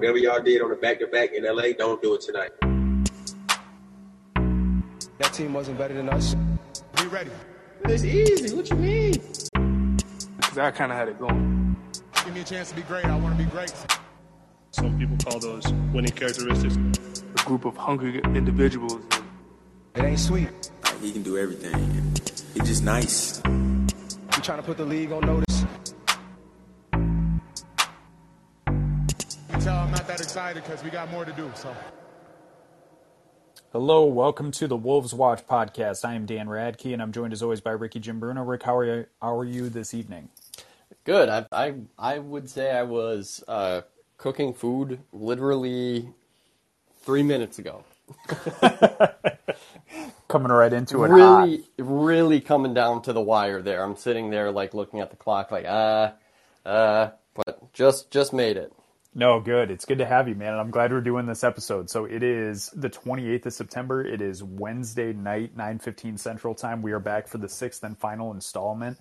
Whatever y'all did on the back to back in LA, don't do it tonight. That team wasn't better than us. Be ready. It's easy. What you mean? Because I kind of had it going. Give me a chance to be great. I want to be great. Some people call those winning characteristics. A group of hungry individuals. It ain't sweet. He can do everything. He's just nice. We trying to put the league on notice. Excited because we got more to do. So. Hello, welcome to the Wolves Watch podcast. I am Dan Radke, and I'm joined as always by Ricky Jim Bruno. Rick, how are you? How are you this evening? Good. I I, I would say I was uh, cooking food literally three minutes ago. Coming right into it. Really, hot. really coming down to the wire there. I'm sitting there like looking at the clock, like uh, uh, but just just made it. No, good. It's good to have you, man. And I'm glad we're doing this episode. So it is the 28th of September. It is Wednesday night, 9:15 Central Time. We are back for the sixth and final installment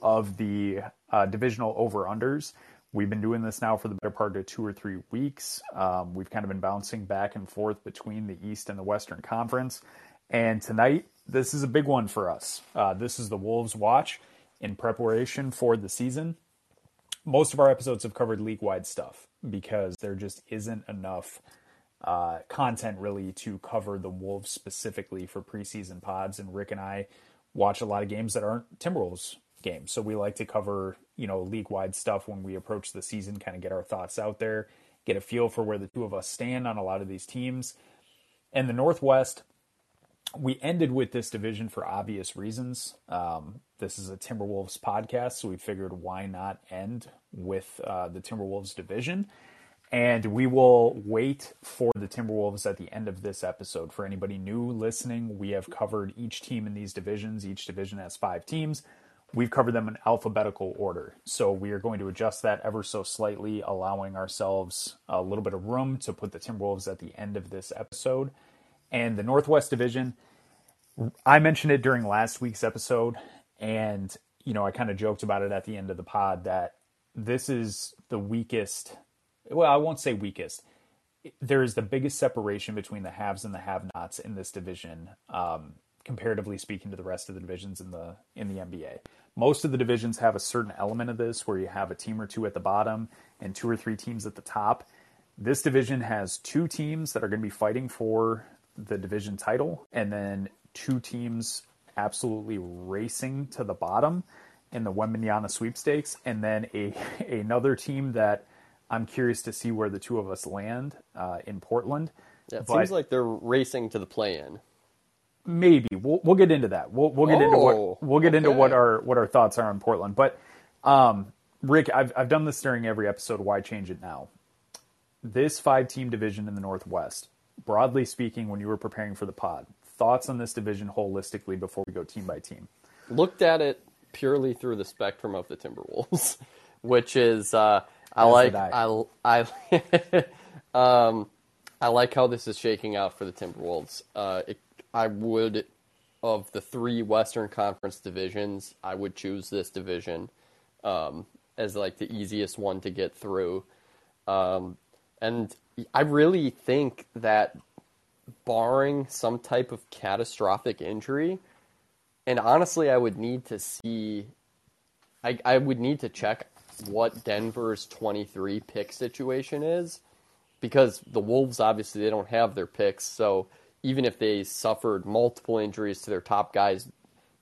of the uh, divisional over unders. We've been doing this now for the better part of two or three weeks. Um, we've kind of been bouncing back and forth between the East and the Western Conference. And tonight, this is a big one for us. Uh, this is the Wolves Watch in preparation for the season. Most of our episodes have covered league wide stuff because there just isn't enough uh, content really to cover the Wolves specifically for preseason pods. And Rick and I watch a lot of games that aren't Timberwolves games. So we like to cover, you know, league wide stuff when we approach the season, kind of get our thoughts out there, get a feel for where the two of us stand on a lot of these teams. And the Northwest, we ended with this division for obvious reasons. Um, this is a Timberwolves podcast, so we figured why not end with uh, the Timberwolves division. And we will wait for the Timberwolves at the end of this episode. For anybody new listening, we have covered each team in these divisions. Each division has five teams. We've covered them in alphabetical order. So we are going to adjust that ever so slightly, allowing ourselves a little bit of room to put the Timberwolves at the end of this episode. And the Northwest Division, I mentioned it during last week's episode, and you know, I kind of joked about it at the end of the pod that this is the weakest. Well, I won't say weakest. There is the biggest separation between the haves and the have-nots in this division, um, comparatively speaking to the rest of the divisions in the in the NBA. Most of the divisions have a certain element of this, where you have a team or two at the bottom and two or three teams at the top. This division has two teams that are going to be fighting for the division title, and then two teams absolutely racing to the bottom in the Wembanyama sweepstakes, and then a another team that I'm curious to see where the two of us land uh, in Portland. Yeah, it But- seems like they're racing to the play-in. Maybe we'll we'll get into that. We'll we'll get into Oh, what we'll get into what our what our thoughts are on Portland. But um, Rick, I've I've done this during every episode. Why change it now? This five team division in the Northwest, broadly speaking, when you were preparing for the pod, thoughts on this division holistically before we go team by team. Looked at it purely through the spectrum of the Timberwolves, which is uh, I As like did I I um, I like how this is shaking out for the Timberwolves. Uh, it, I would of the three Western Conference divisions, I would choose this division um, as like the easiest one to get through. Um, and I really think that barring some type of catastrophic injury, and honestly, I would need to see. I, I would need to check what Denver's 23 pick situation is because the Wolves obviously they don't have their picks. So even if they suffered multiple injuries to their top guys,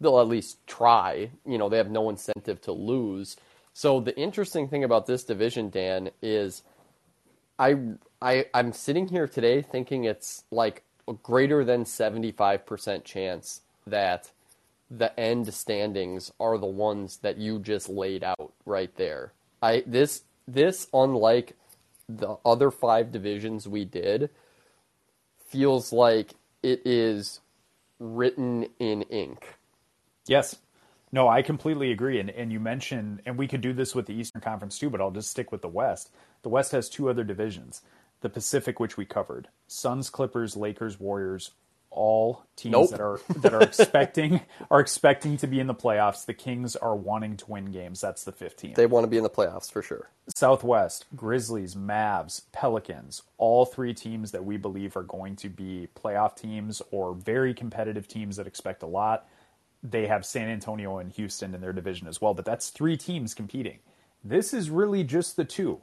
they'll at least try. You know, they have no incentive to lose. So the interesting thing about this division, Dan, is I I I'm sitting here today thinking it's like a greater than 75% chance that the end standings are the ones that you just laid out right there. I this this unlike the other 5 divisions we did feels like it is written in ink. Yes. No, I completely agree. And and you mentioned, and we could do this with the Eastern Conference too, but I'll just stick with the West. The West has two other divisions. The Pacific, which we covered, Suns, Clippers, Lakers, Warriors, all teams Nope. that are that are expecting are expecting to be in the playoffs. The Kings are wanting to win games. That's the 15. They want to be in the playoffs for sure. Southwest, Grizzlies, Mavs, Pelicans, all three teams that we believe are going to be playoff teams or very competitive teams that expect a lot. They have San Antonio and Houston in their division as well, but that's three teams competing. This is really just the two.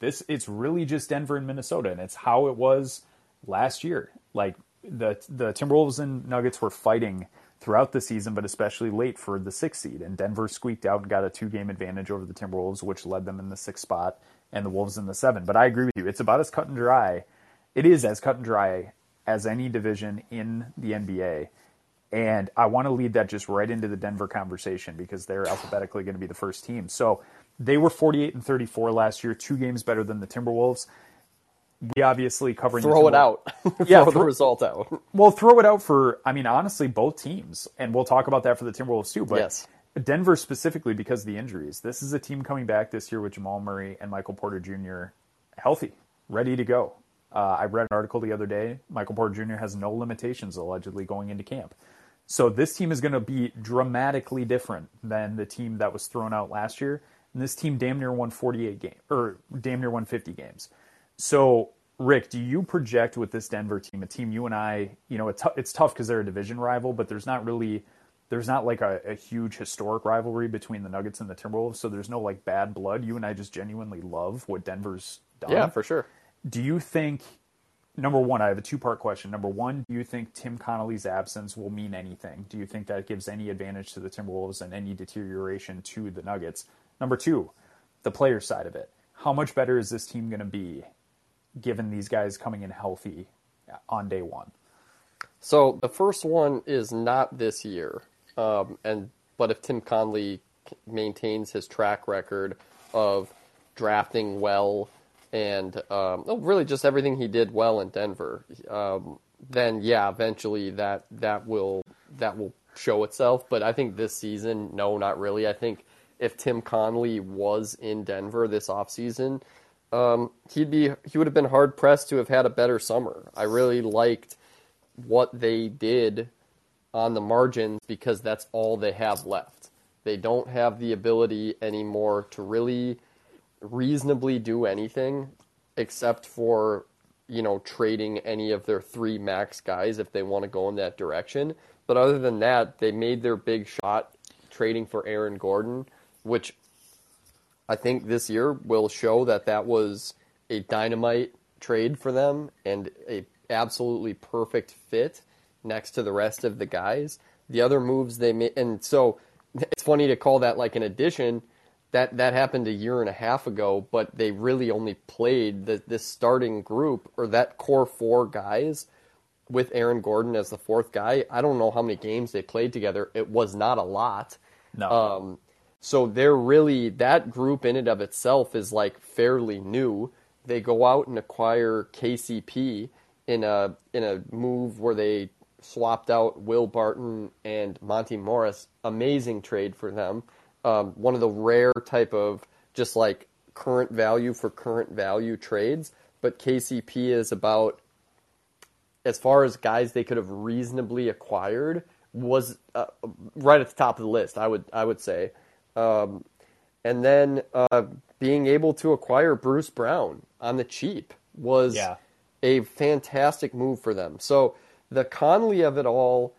This it's really just Denver and Minnesota, and it's how it was last year. Like the the Timberwolves and Nuggets were fighting throughout the season, but especially late for the sixth seed. And Denver squeaked out and got a two game advantage over the Timberwolves, which led them in the sixth spot, and the Wolves in the seven. But I agree with you; it's about as cut and dry. It is as cut and dry as any division in the NBA. And I want to lead that just right into the Denver conversation because they're alphabetically going to be the first team. So they were 48 and 34 last year, two games better than the Timberwolves. We obviously covering the Throw it out. Yeah, throw the result out. well, throw it out for, I mean, honestly, both teams. And we'll talk about that for the Timberwolves too. But Yes. Denver specifically because of the injuries. This is a team coming back this year with Jamal Murray and Michael Porter Jr. healthy, ready to go. Uh, I read an article the other day. Michael Porter Jr. has no limitations allegedly going into camp. So this team is going to be dramatically different than the team that was thrown out last year. And this team damn near won 48 games or damn near won 50 games. So, Rick, do you project with this Denver team, a team you and I, you know, it's, it's tough because they're a division rival, but there's not really, there's not like a, a huge historic rivalry between the Nuggets and the Timberwolves. So there's no like bad blood. You and I just genuinely love what Denver's done. Yeah, for sure. Do you think, number one, I have a two part question. Number one, do you think Tim Connolly's absence will mean anything? Do you think that gives any advantage to the Timberwolves and any deterioration to the Nuggets? Number two, the player side of it. How much better is this team going to be given these guys coming in healthy on day one? So the first one is not this year, um, and but if Tim Connolly maintains his track record of drafting well and um, oh, really just everything he did well in Denver, um, then yeah, eventually that that will that will show itself. But I think this season, no, not really. I think if Tim Connolly was in Denver this offseason, um, he'd be he would have been hard pressed to have had a better summer. I really liked what they did on the margins because that's all they have left. They don't have the ability anymore to really reasonably do anything except for you know trading any of their three max guys if they want to go in that direction. But other than that, they made their big shot trading for Aaron Gordon, which I think this year will show that that was a dynamite trade for them and a absolutely perfect fit next to the rest of the guys. The other moves they made, and so it's funny to call that like an addition. That that happened a year and a half ago, but they really only played the, this starting group or that core four guys with Aaron Gordon as the fourth guy. I don't know how many games they played together. It was not a lot. No. Um, so they're really that group in and of itself is like fairly new. They go out and acquire KCP in a in a move where they swapped out Will Barton and Monte Morris. Amazing trade for them. Um, one of the rare type of just like current value for current value trades. But KCP is about as far as guys they could have reasonably acquired was uh, right at the top of the list. I would I would say, um, and then uh, being able to acquire Bruce Brown on the cheap was Yeah. a fantastic move for them. So the Connolly of it all,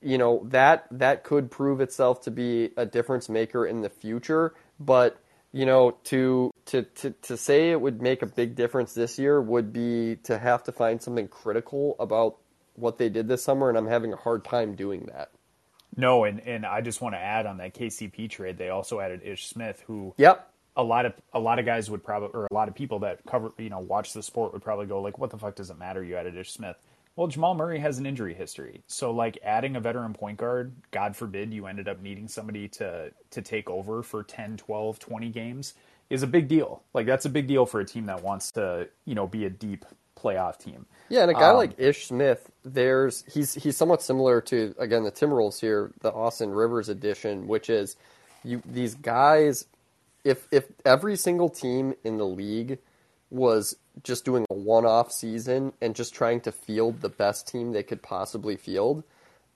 you know that that could prove itself to be a difference maker in the future. But you know to to to to say it would make a big difference this year would be to have to find something critical about what they did this summer, and I'm having a hard time doing that. No, and, and I just want to add on that KCP trade, they also added Ish Smith, who Yep. a lot of a lot of guys would probably or a lot of people that cover you know watch the sport would probably go like, what the fuck does it matter? You added Ish Smith. Well, Jamal Murray has an injury history, so like adding a veteran point guard, God forbid you ended up needing somebody to to take over for 10, 12, 20 games is a big deal. Like that's a big deal for a team that wants to you know be a deep playoff team. Yeah, and a guy Um, like Ish Smith, there's he's he's somewhat similar to again the Timberwolves here, the Austin Rivers edition, which is you these guys if if every single team in the league was just doing a one-off season and just trying to field the best team they could possibly field,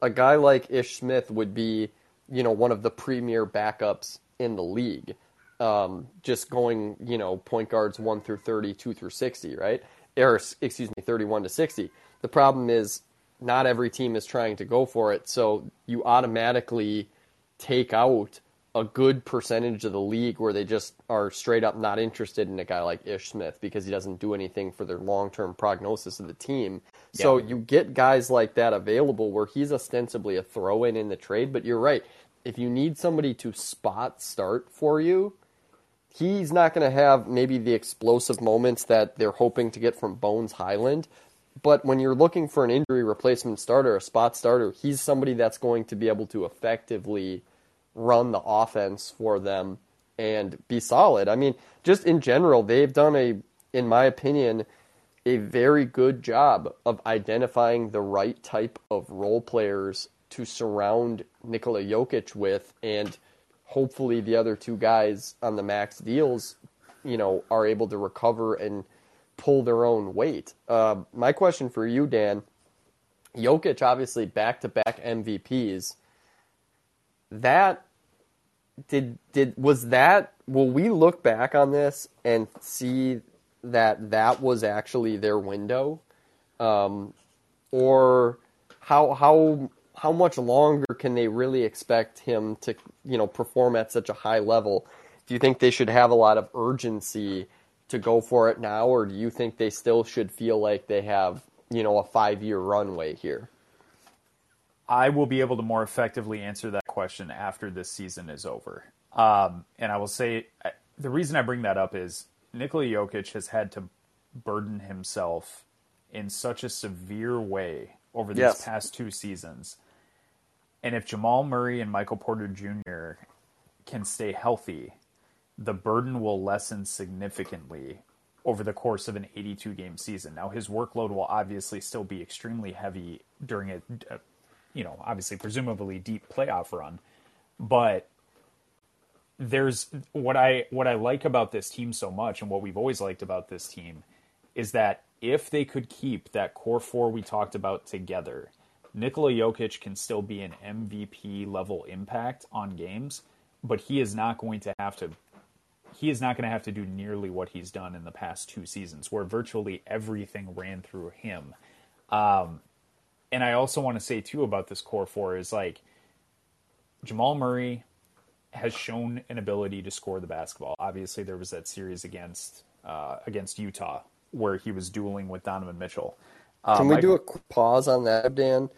a guy like Ish Smith would be, you know, one of the premier backups in the league. Um, just going, you know, point guards one through 30, two through 60, right? Or, excuse me, 31 to 60. The problem is not every team is trying to go for it, so you automatically take out a good percentage of the league where they just are straight up not interested in a guy like Ish Smith because he doesn't do anything for their long term prognosis of the team. So you get guys like that available where he's ostensibly a throw in in the trade, but you're right. If you need somebody to spot start for you, he's not going to have maybe the explosive moments that they're hoping to get from Bones Hyland. But when you're looking for an injury replacement starter, a spot starter, he's somebody that's going to be able to effectively run the offense for them and be solid. I mean, just in general, they've done a, in my opinion, a very good job of identifying the right type of role players to surround Nikola Jokic with, and hopefully the other two guys on the max deals, you know, are able to recover and pull their own weight. Uh, my question for you, Dan, Jokic obviously back to back MVPs. That did did was that will we look back on this and see that that was actually their window um, or how how how much longer can they really expect him to you know perform at such a high level do you think they should have a lot of urgency to go for it now or do you think they still should feel like they have you know a 5 year runway here I will be able to more effectively answer that question after this season is over. Um, and I will say the reason I bring that up is Nikola Jokic has had to burden himself in such a severe way over these Yes. past two seasons. And if Jamal Murray and Michael Porter Jr. can stay healthy, the burden will lessen significantly over the course of an 82 game season. Now, his workload will obviously still be extremely heavy during a, a you know, obviously, presumably deep playoff run, but there's what I what I like about this team so much, and what we've always liked about this team, is that if they could keep that core four we talked about together, Nikola Jokic can still be an MVP level impact on games, but he is not going to have to. He is not going to have to do nearly what he's done in the past two seasons, where virtually everything ran through him. Um, and I also want to say too about this core four is like Jamal Murray has shown an ability to score the basketball. Obviously, there was that series against uh, against Utah where he was dueling with Donovan Mitchell. Uh, can we do a quick pause on that dan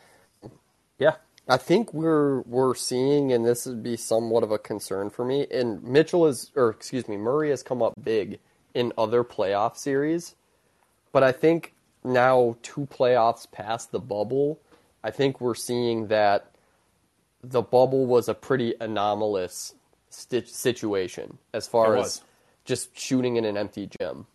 Yeah, I think we're we're seeing, and this would be somewhat of a concern for me. And Mitchell is, or excuse me, Murray has come up big in other playoff series, but I think now two playoffs past the bubble, I think we're seeing that the bubble was a pretty anomalous sti- situation as far as just shooting in an empty gym.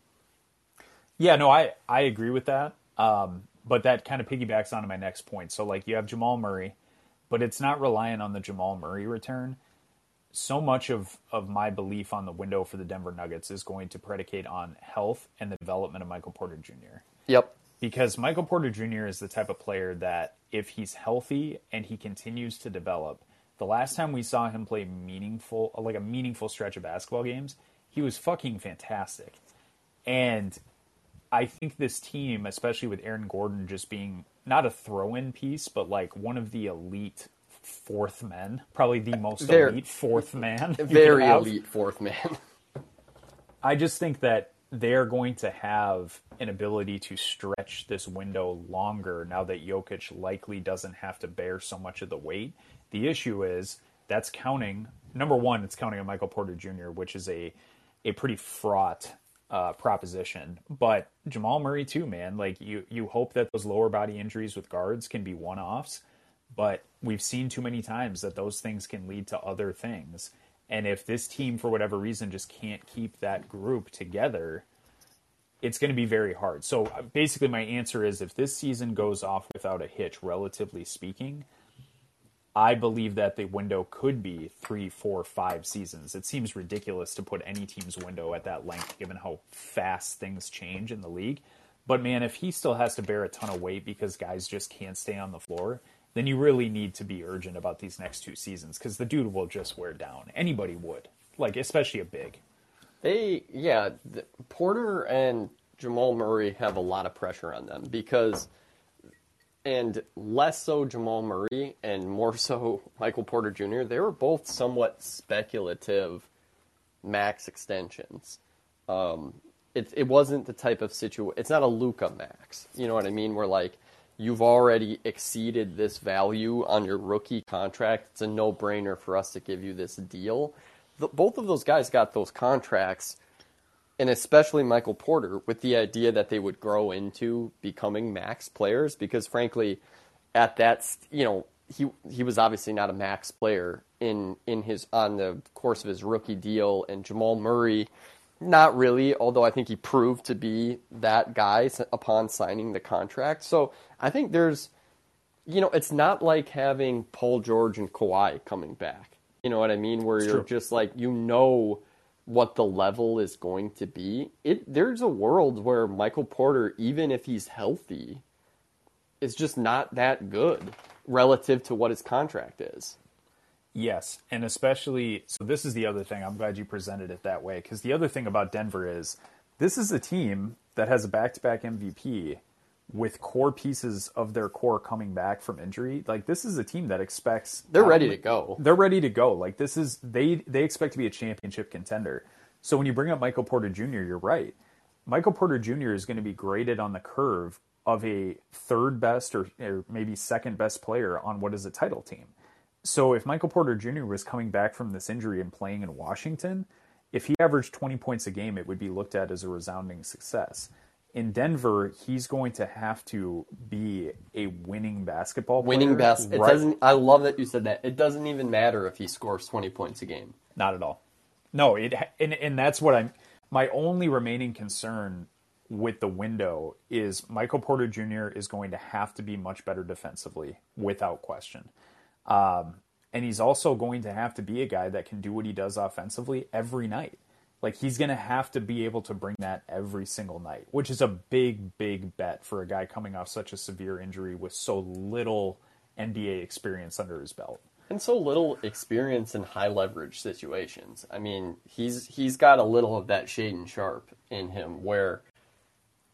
Yeah, no, I, I agree with that. Um, but that kind of piggybacks onto my next point. So, like, you have Jamal Murray, but it's not reliant on the Jamal Murray return. So much of, of my belief on the window for the Denver Nuggets is going to predicate on health and the development of Michael Porter Jr. Yep. Because Michael Porter Jr. is the type of player that, if he's healthy and he continues to develop, the last time we saw him play meaningful, like a meaningful stretch of basketball games, he was fucking fantastic. And I think this team, especially with Aaron Gordon just being not a throw in piece, but like one of the elite fourth men, probably the most Very- elite fourth man. Very elite fourth man. I just think that they're going to have an ability to stretch this window longer now that Jokic likely doesn't have to bear so much of the weight. The issue is that's counting number one, it's counting on Michael Porter Jr., which is a a pretty fraught uh, proposition. But Jamal Murray too, man. Like you you hope that those lower body injuries with guards can be one offs, but we've seen too many times that those things can lead to other things. And if this team, for whatever reason, just can't keep that group together, it's going to be very hard. So uh, basically, my answer is if this season goes off without a hitch, relatively speaking, I believe that the window could be three, four, five seasons. It seems ridiculous to put any team's window at that length, given how fast things change in the league. But man, if he still has to bear a ton of weight because guys just can't stay on the floor, then you really need to be urgent about these next two seasons because the dude will just wear down. Anybody would, like especially a big. They, yeah, the, Porter and Jamal Murray have a lot of pressure on them because, and less so Jamal Murray and more so Michael Porter Jr., they were both somewhat speculative max extensions. Um, it, it wasn't the type of situation, it's not a Luka max. You know what I mean? Where like, you've already exceeded this value on your rookie contract. It's a no brainer for us to give you this deal. The, both of those guys got those contracts, and especially Michael Porter, with the idea that they would grow into becoming max players. Because frankly, at that, you know, he he was obviously not a max player in in his on the course of his rookie deal, and Jamal Murray not really, although I think he proved to be that guy upon signing the contract. So I think there's, you know, it's not like having Paul George and Kawhi coming back. You know what I mean? Where It's you're true. just like, you know what the level is going to be. It There's a world where Michael Porter, even if he's healthy, is just not that good relative to what his contract is. Yes, and especially so. This is the other thing. I'm glad you presented it that way because the other thing about Denver is this is a team that has a back-to-back MVP with core pieces of their core coming back from injury. Like this is a team that expects They're not ready to go. They're ready to go. Like this is they they expect to be a championship contender. So when you bring up Michael Porter Jr., you're right. Michael Porter Jr. is going to be graded on the curve of a third best or, or maybe second best player on what is a title team. So if Michael Porter Jr. was coming back from this injury and playing in Washington, if he averaged 20 points a game, it would be looked at as a resounding success. In Denver, he's going to have to be a winning basketball player. Winning best. It right- doesn't. I love that you said that. It doesn't even matter if he scores twenty points a game. Not at all. No, it and and that's what I'm. My only remaining concern with the window is Michael Porter Jr. is going to have to be much better defensively, without question. Um, and he's also going to have to be a guy that can do what he does offensively every night. Like he's going to have to be able to bring that every single night, which is a big, big bet for a guy coming off such a severe injury with so little NBA experience under his belt. and so little experience in high leverage situations. I mean, he's he's got a little of that Shaedon Sharpe in him, where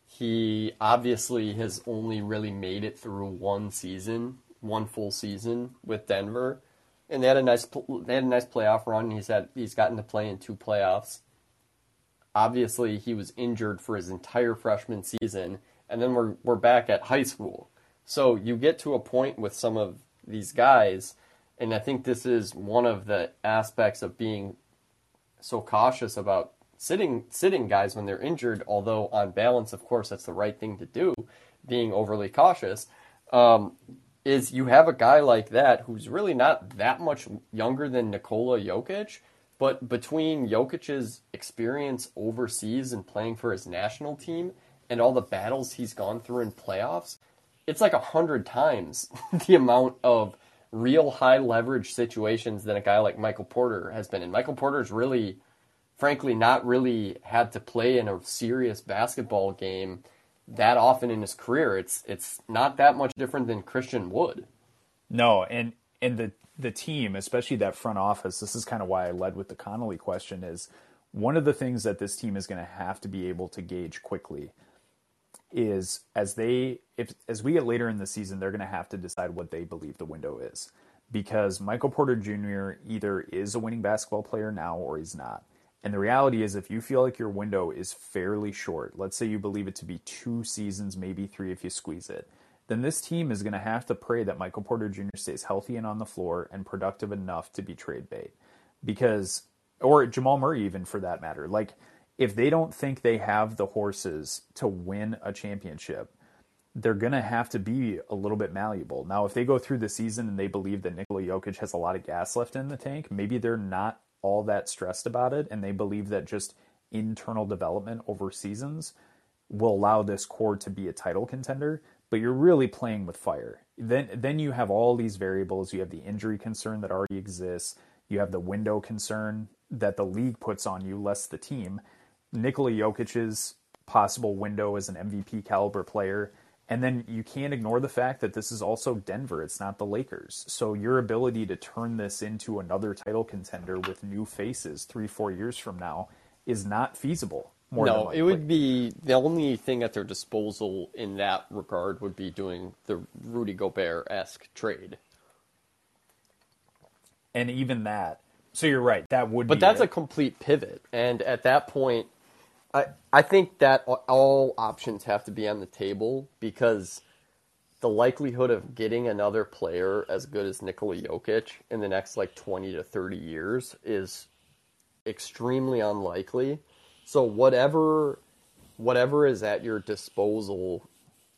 he obviously has only really made it through one season, one full season with Denver, and they had a nice they had a nice playoff run. He's had he's gotten to play in two playoffs. Obviously, he was injured for his entire freshman season, and then we're we're back at high school. So you get to a point with some of these guys, and I think this is one of the aspects of being so cautious about sitting sitting guys when they're injured. Although on balance, of course, that's the right thing to do. Being overly cautious um, is you have a guy like that who's really not that much younger than Nikola Jokic, but between Jokic's experience overseas and playing for his national team and all the battles he's gone through in playoffs, it's like a hundred times the amount of real high leverage situations than a guy like Michael Porter has been in. Michael Porter's really, frankly, not really had to play in a serious basketball game that often in his career. It's it's not that much different than Christian Wood. No, and and the the team, especially that front office, this is kind of why I led with the Connolly question is one of the things that this team is going to have to be able to gauge quickly is as they if as we get later in the season, they're going to have to decide what they believe the window is because Michael Porter Jr. either is a winning basketball player now or he's not. And the reality is, if you feel like your window is fairly short, let's say you believe it to be two seasons, maybe three if you squeeze it, then this team is going to have to pray that Michael Porter Jr. stays healthy and on the floor and productive enough to be trade bait. Because, or Jamal Murray, even for that matter. Like, if they don't think they have the horses to win a championship, they're going to have to be a little bit malleable. Now, if they go through the season and they believe that Nikola Jokic has a lot of gas left in the tank, maybe they're not all that stressed about it and they believe that just internal development over seasons will allow this core to be a title contender, but you're really playing with fire. then then you have all these variables. You have the injury concern that already exists. You have the window concern that the league puts on you, less the team. Nikola Jokic's possible window as an MVP caliber player. And then you can't ignore the fact that this is also Denver. It's not the Lakers. So your ability to turn this into another title contender with new faces three, four years from now is not feasible. More no, it would be the only thing at their disposal in that regard would be doing the Rudy Gobert esque trade. and even that. So you're right. That would. Be But that's it. a complete pivot, and at that point, I I think that all options have to be on the table because the likelihood of getting another player as good as Nikola Jokic in the next like twenty to thirty years is extremely unlikely. So whatever whatever is at your disposal,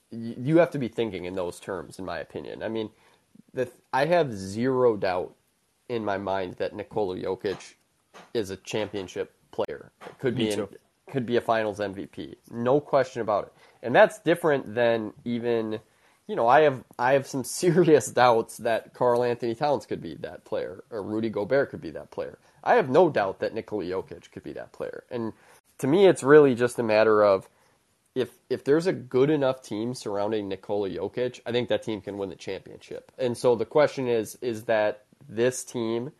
you have to be thinking in those terms, in my opinion. I mean, the I have zero doubt in my mind that Nikola Jokic is a championship player. Could be in, could be a Finals MVP, no question about it. And that's different than even, you know, I have I have some serious doubts that Karl-Anthony Towns could be that player or Rudy Gobert could be that player. I have no doubt that Nikola Jokic could be that player. And to me, it's really just a matter of if if there's a good enough team surrounding Nikola Jokic, I think that team can win the championship. And so the question is is that this team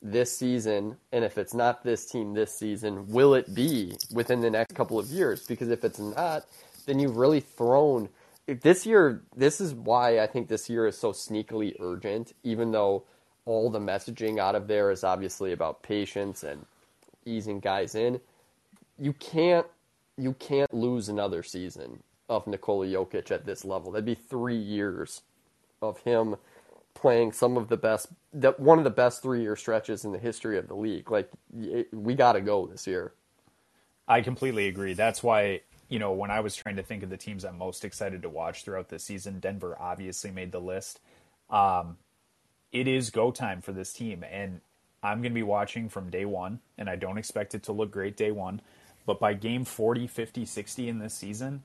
this season and if it's not this team this season, will it be within the next couple of years? Because if it's not, then you've really thrown this year this is why I think this year is so sneakily urgent even though all the messaging out of there is obviously about patience and easing guys in you can't you can't lose another season of Nikola Jokic at this level. That'd be three years of him playing some of the best, the, one of the best three year stretches in the history of the league. Like we got to go this year. I completely agree. That's why, you know, when I was trying to think of the teams I'm most excited to watch throughout the season, Denver obviously made the list. Um, it is go time for this team, and I'm going to be watching from day one, and I don't expect it to look great day one. But by game 40, 50, 60 in this season,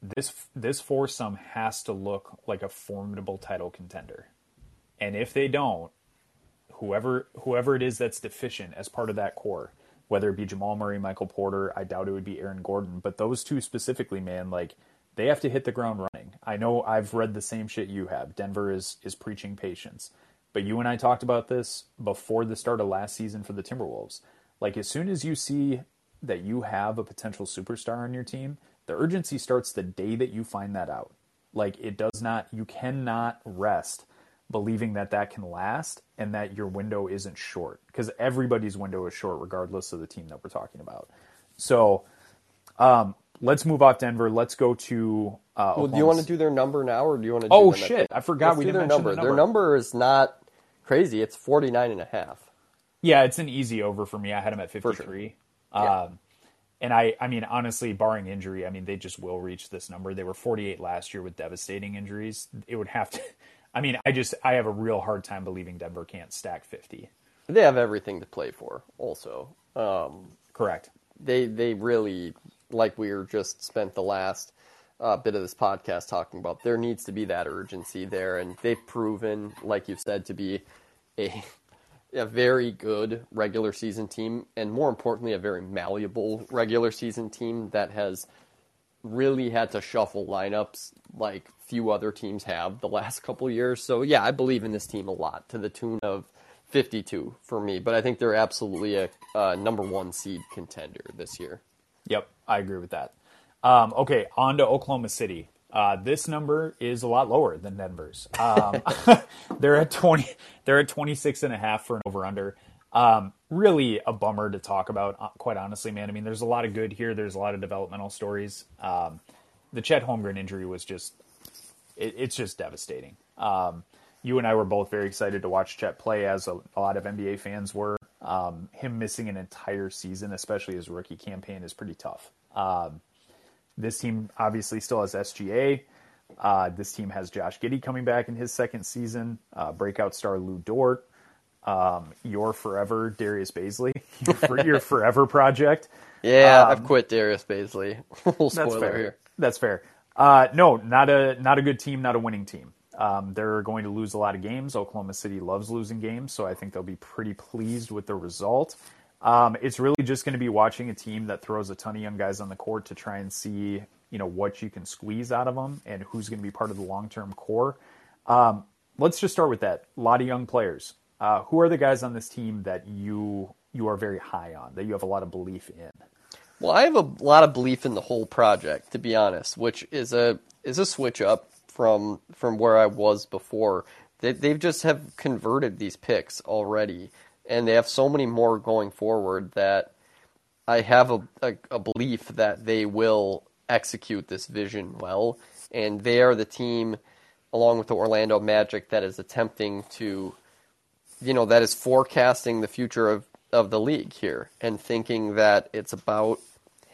this this foursome has to look like a formidable title contender. And if they don't, whoever whoever it is that's deficient as part of that core, whether it be Jamal Murray, Michael Porter, I doubt it would be Aaron Gordon, but those two specifically, man, like they have to hit the ground running. I know I've read the same shit you have. Denver is is preaching patience. But you and I talked about this before the start of last season for the Timberwolves. Like as soon as you see that you have a potential superstar on your team, the urgency starts the day that you find that out. Like it does not you cannot rest believing that that can last and that your window isn't short because everybody's window is short regardless of the team that we're talking about. So, um, let's move off Denver. Let's go to uh Well, do you want to do their number now, or do you want to? Do Oh, shit. I forgot Let's we didn't their number. the Their number. number is not crazy. It's 49 and a half. Yeah, it's an easy over for me. I had them at sure. 53. Yeah. Um, and I, I mean, honestly, barring injury, I mean, they just will reach this number. They were 48 last year with devastating injuries. It would have to. I mean, I just I have a real hard time believing Denver can't stack 50. They have everything to play for. Also, um, Correct. they they really like we were just spent the last uh, bit of this podcast talking about. There needs to be that urgency there, and they've proven, like you've said, to be a a very good regular season team, and more importantly, a very malleable regular season team that has really had to shuffle lineups like few other teams have the last couple years. So yeah, I believe in this team a lot to the tune of 52 for me, but I think they're absolutely a uh, number one seed contender this year. Yep, I agree with that. Um, okay, on to Oklahoma City. Uh, this number is a lot lower than Denver's. Um, they're at 20, they're at 26 and a half for an over under. Um, really a bummer to talk about, uh, quite honestly, man. I mean, there's a lot of good here. There's a lot of developmental stories. Um, the Chet Holmgren injury was just, it, it's just devastating. Um, you and I were both very excited to watch Chet play, as a, a lot of NBA fans were. Um, him missing an entire season, especially his rookie campaign, is pretty tough. Um, this team obviously still has SGA. Uh, this team has Josh Giddey coming back in his second season. Uh, breakout star Lu Dort. Um, your forever Darius Bazley. Your, your forever project. Yeah, I've quit Darius Bazley. Little That's fair. here. That's fair. Uh, no, not a not a good team, not a winning team. Um, they're going to lose a lot of games. Oklahoma City loves losing games, so I think they'll be pretty pleased with the result. Um, it's really just going to be watching a team that throws a ton of young guys on the court to try and see, you know, what you can squeeze out of them and who's going to be part of the long-term core. Um, let's just start with that. A lot of young players. Uh, who are the guys on this team that you you are very high on, that you have a lot of belief in? Well, I have a lot of belief in the whole project, to be honest, which is a is a switch up from from where I was before. They they've just have converted these picks already, and they have so many more going forward that I have a, a, a belief that they will execute this vision well, and they are the team, along with the Orlando Magic, that is attempting to, you know, that is forecasting the future of of the league here and thinking that it's about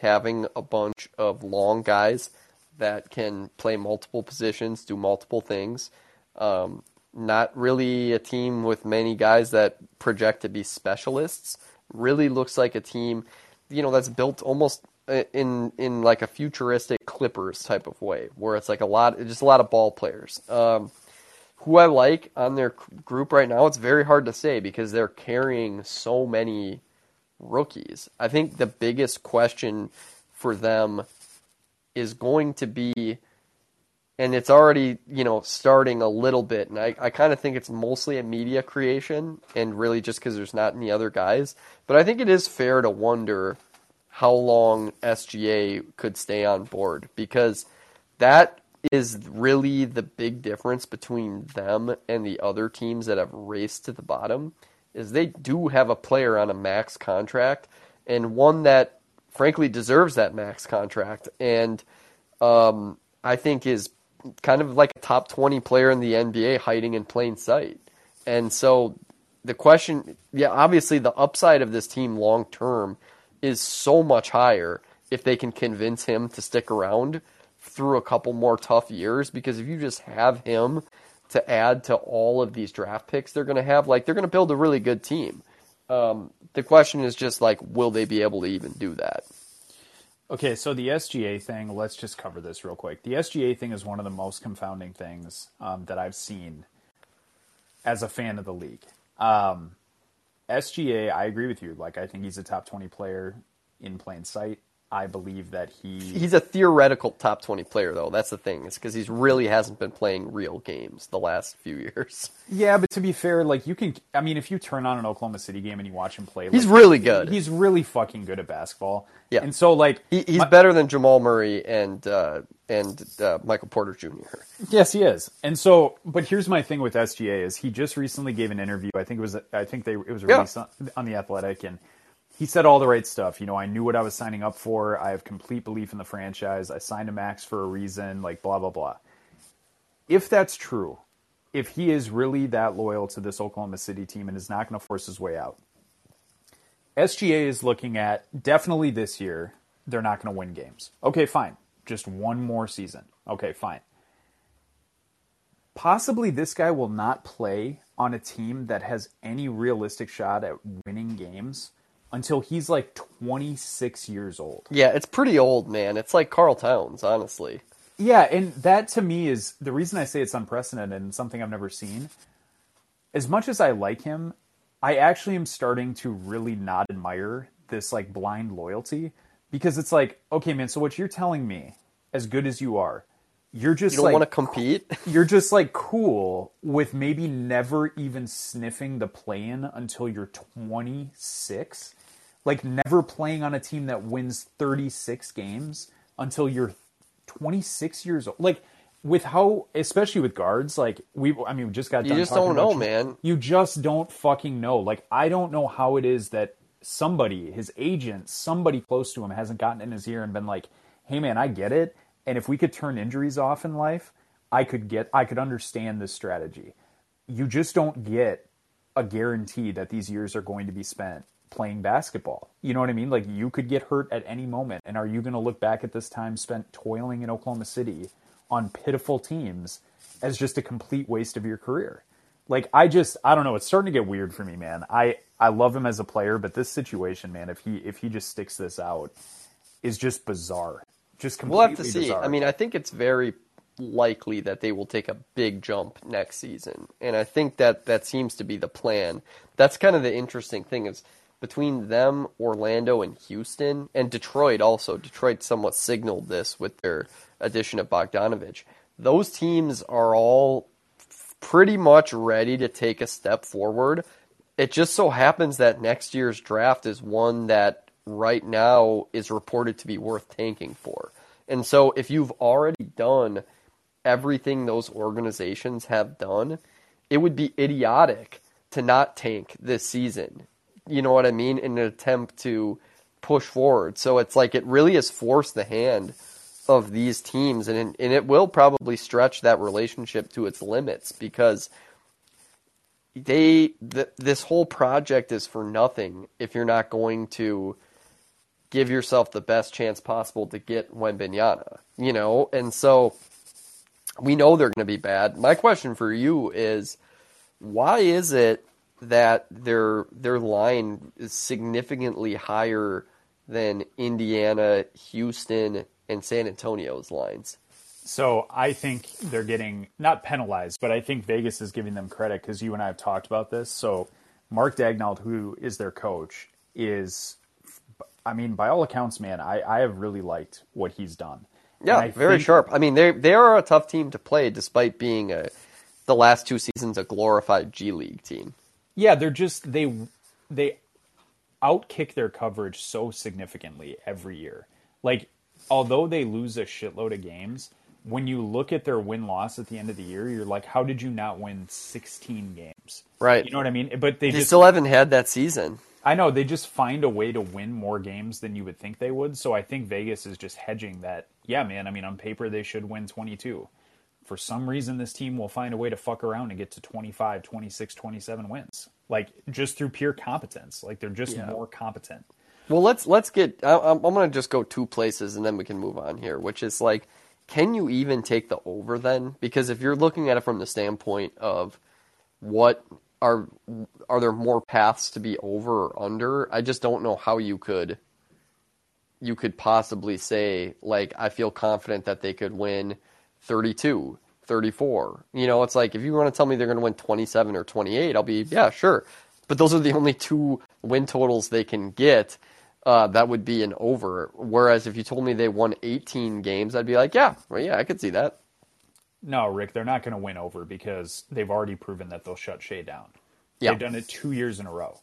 having a bunch of long guys that can play multiple positions, do multiple things. Um, not really a team with many guys that project to be specialists. Really looks like a team, you know, that's built almost uh, in in like a futuristic Clippers type of way, where it's like a lot, just a lot of ball players. Um, who I like on their group right now, it's very hard to say because they're carrying so many rookies. I think the biggest question for them is going to be, and it's already, you know, starting a little bit, and I, I kind of think it's mostly a media creation and really just because there's not any other guys. But I think it is fair to wonder how long SGA could stay on board because that is really the big difference between them and the other teams that have raced to the bottom is they do have a player on a max contract and one that frankly deserves that max contract and um, I think is kind of like a top 20 player in the NBA hiding in plain sight. And so the question, yeah, obviously the upside of this team long term is so much higher if they can convince him to stick around through a couple more tough years because if you just have him to add to all of these draft picks they're going to have, like they're going to build a really good team. Um, the question is just like, will they be able to even do that? Okay, so the SGA thing, let's just cover this real quick. The SGA thing is one of the most confounding things um, that I've seen as a fan of the league. Um, SGA, I agree with you. Like, I think he's a top 20 player in plain sight. I believe that he he's a theoretical top 20 player though. That's the thing. It's cuz he really hasn't been playing real games the last few years. Yeah, but to be fair, like you can I mean if you turn on an Oklahoma City game and you watch him play, like, he's really good. He's really fucking good at basketball. Yeah. And so like he, he's my, better than Jamal Murray and uh, and uh, Michael Porter Jr. Yes, he is. And so but here's my thing with SGA is he just recently gave an interview. I think it was I think they it was released yeah. on, on the Athletic and he said all the right stuff. You know, I knew what I was signing up for. I have complete belief in the franchise. I signed a max for a reason, like blah, blah, blah. If that's true, if he is really that loyal to this Oklahoma City team and is not going to force his way out, SGA is looking at definitely this year, they're not going to win games. Okay, fine. Just one more season. Okay, fine. Possibly this guy will not play on a team that has any realistic shot at winning games until he's like 26 years old. Yeah, it's pretty old, man. It's like Karl Towns, honestly. Yeah, and that to me is the reason I say it's unprecedented and something I've never seen. As much as I like him, I actually am starting to really not admire this like blind loyalty because it's like, okay, man, so what you're telling me, as good as you are, you're just you don't like, want to compete. you're just like cool with maybe never even sniffing the play in until you're 26 like never playing on a team that wins 36 games until you're 26 years old. Like with how, especially with guards, like we, I mean, we just got. Done. You just don't know, you. man. You just don't fucking know. Like I don't know how it is that somebody, his agent, somebody close to him, hasn't gotten in his ear and been like, "Hey, man, I get it. And if we could turn injuries off in life, I could get, I could understand this strategy. You just don't get a guarantee that these years are going to be spent playing basketball. You know what I mean? Like you could get hurt at any moment. And are you going to look back at this time spent toiling in Oklahoma City on pitiful teams as just a complete waste of your career? Like I just I don't know, it's starting to get weird for me, man. I I love him as a player, but this situation, man, if he if he just sticks this out is just bizarre. Just completely We'll have to see. Bizarre. I mean, I think it's very likely that they will take a big jump next season. And I think that that seems to be the plan. That's kind of the interesting thing is between them, Orlando, and Houston, and Detroit also. Detroit somewhat signaled this with their addition of Bogdanovich. Those teams are all pretty much ready to take a step forward. It just so happens that next year's draft is one that right now is reported to be worth tanking for. And so if you've already done everything those organizations have done, it would be idiotic to not tank this season. You know what I mean? In an attempt to push forward. So it's like it really has forced the hand of these teams, and and it will probably stretch that relationship to its limits because they th- this whole project is for nothing if you're not going to give yourself the best chance possible to get Wembanyama, you know? And so we know they're going to be bad. My question for you is why is it that their their line is significantly higher than Indiana, Houston, and San Antonio's lines? So I think they're getting not penalized, but I think Vegas is giving them credit because you and I have talked about this. So Mark Daigneault, who is their coach, is, I mean, by all accounts, man, I, I have really liked what he's done. Yeah, very think, sharp. I mean, they they are a tough team to play, despite being a the last two seasons a glorified G League team. Yeah, they're just they they outkick their coverage so significantly every year. Like, although they lose a shitload of games, when you look at their win loss at the end of the year, you're like, how did you not win 16 games? Right. You know what I mean? But they, they just still haven't had that season. I know they just find a way to win more games than you would think they would. So I think Vegas is just hedging that. Yeah, man. I mean, on paper they should win 22. For some reason, this team will find a way to fuck around and get to 25, 26, 27 wins. Like just through pure competence. Like they're just Yeah. more competent. Well, let's let's get. I, I'm, to just go two places and then we can move on here, which is like, can you even take the over then? Because if you're looking at it from the standpoint of what are are there more paths to be over or under, I just don't know how you could you could possibly say like I feel confident that they could win 32, 34. You know, it's like if you want to tell me they're going to win 27 or 28, I'll be yeah, sure. But those are the only two win totals they can get. Uh, that would be an over. Whereas if you told me they won 18 games, I'd be like, yeah, well, yeah, I could see that. No, Rick, they're not going to win over because they've already proven that they'll shut Shai down. Yeah. They've done it two years in a row.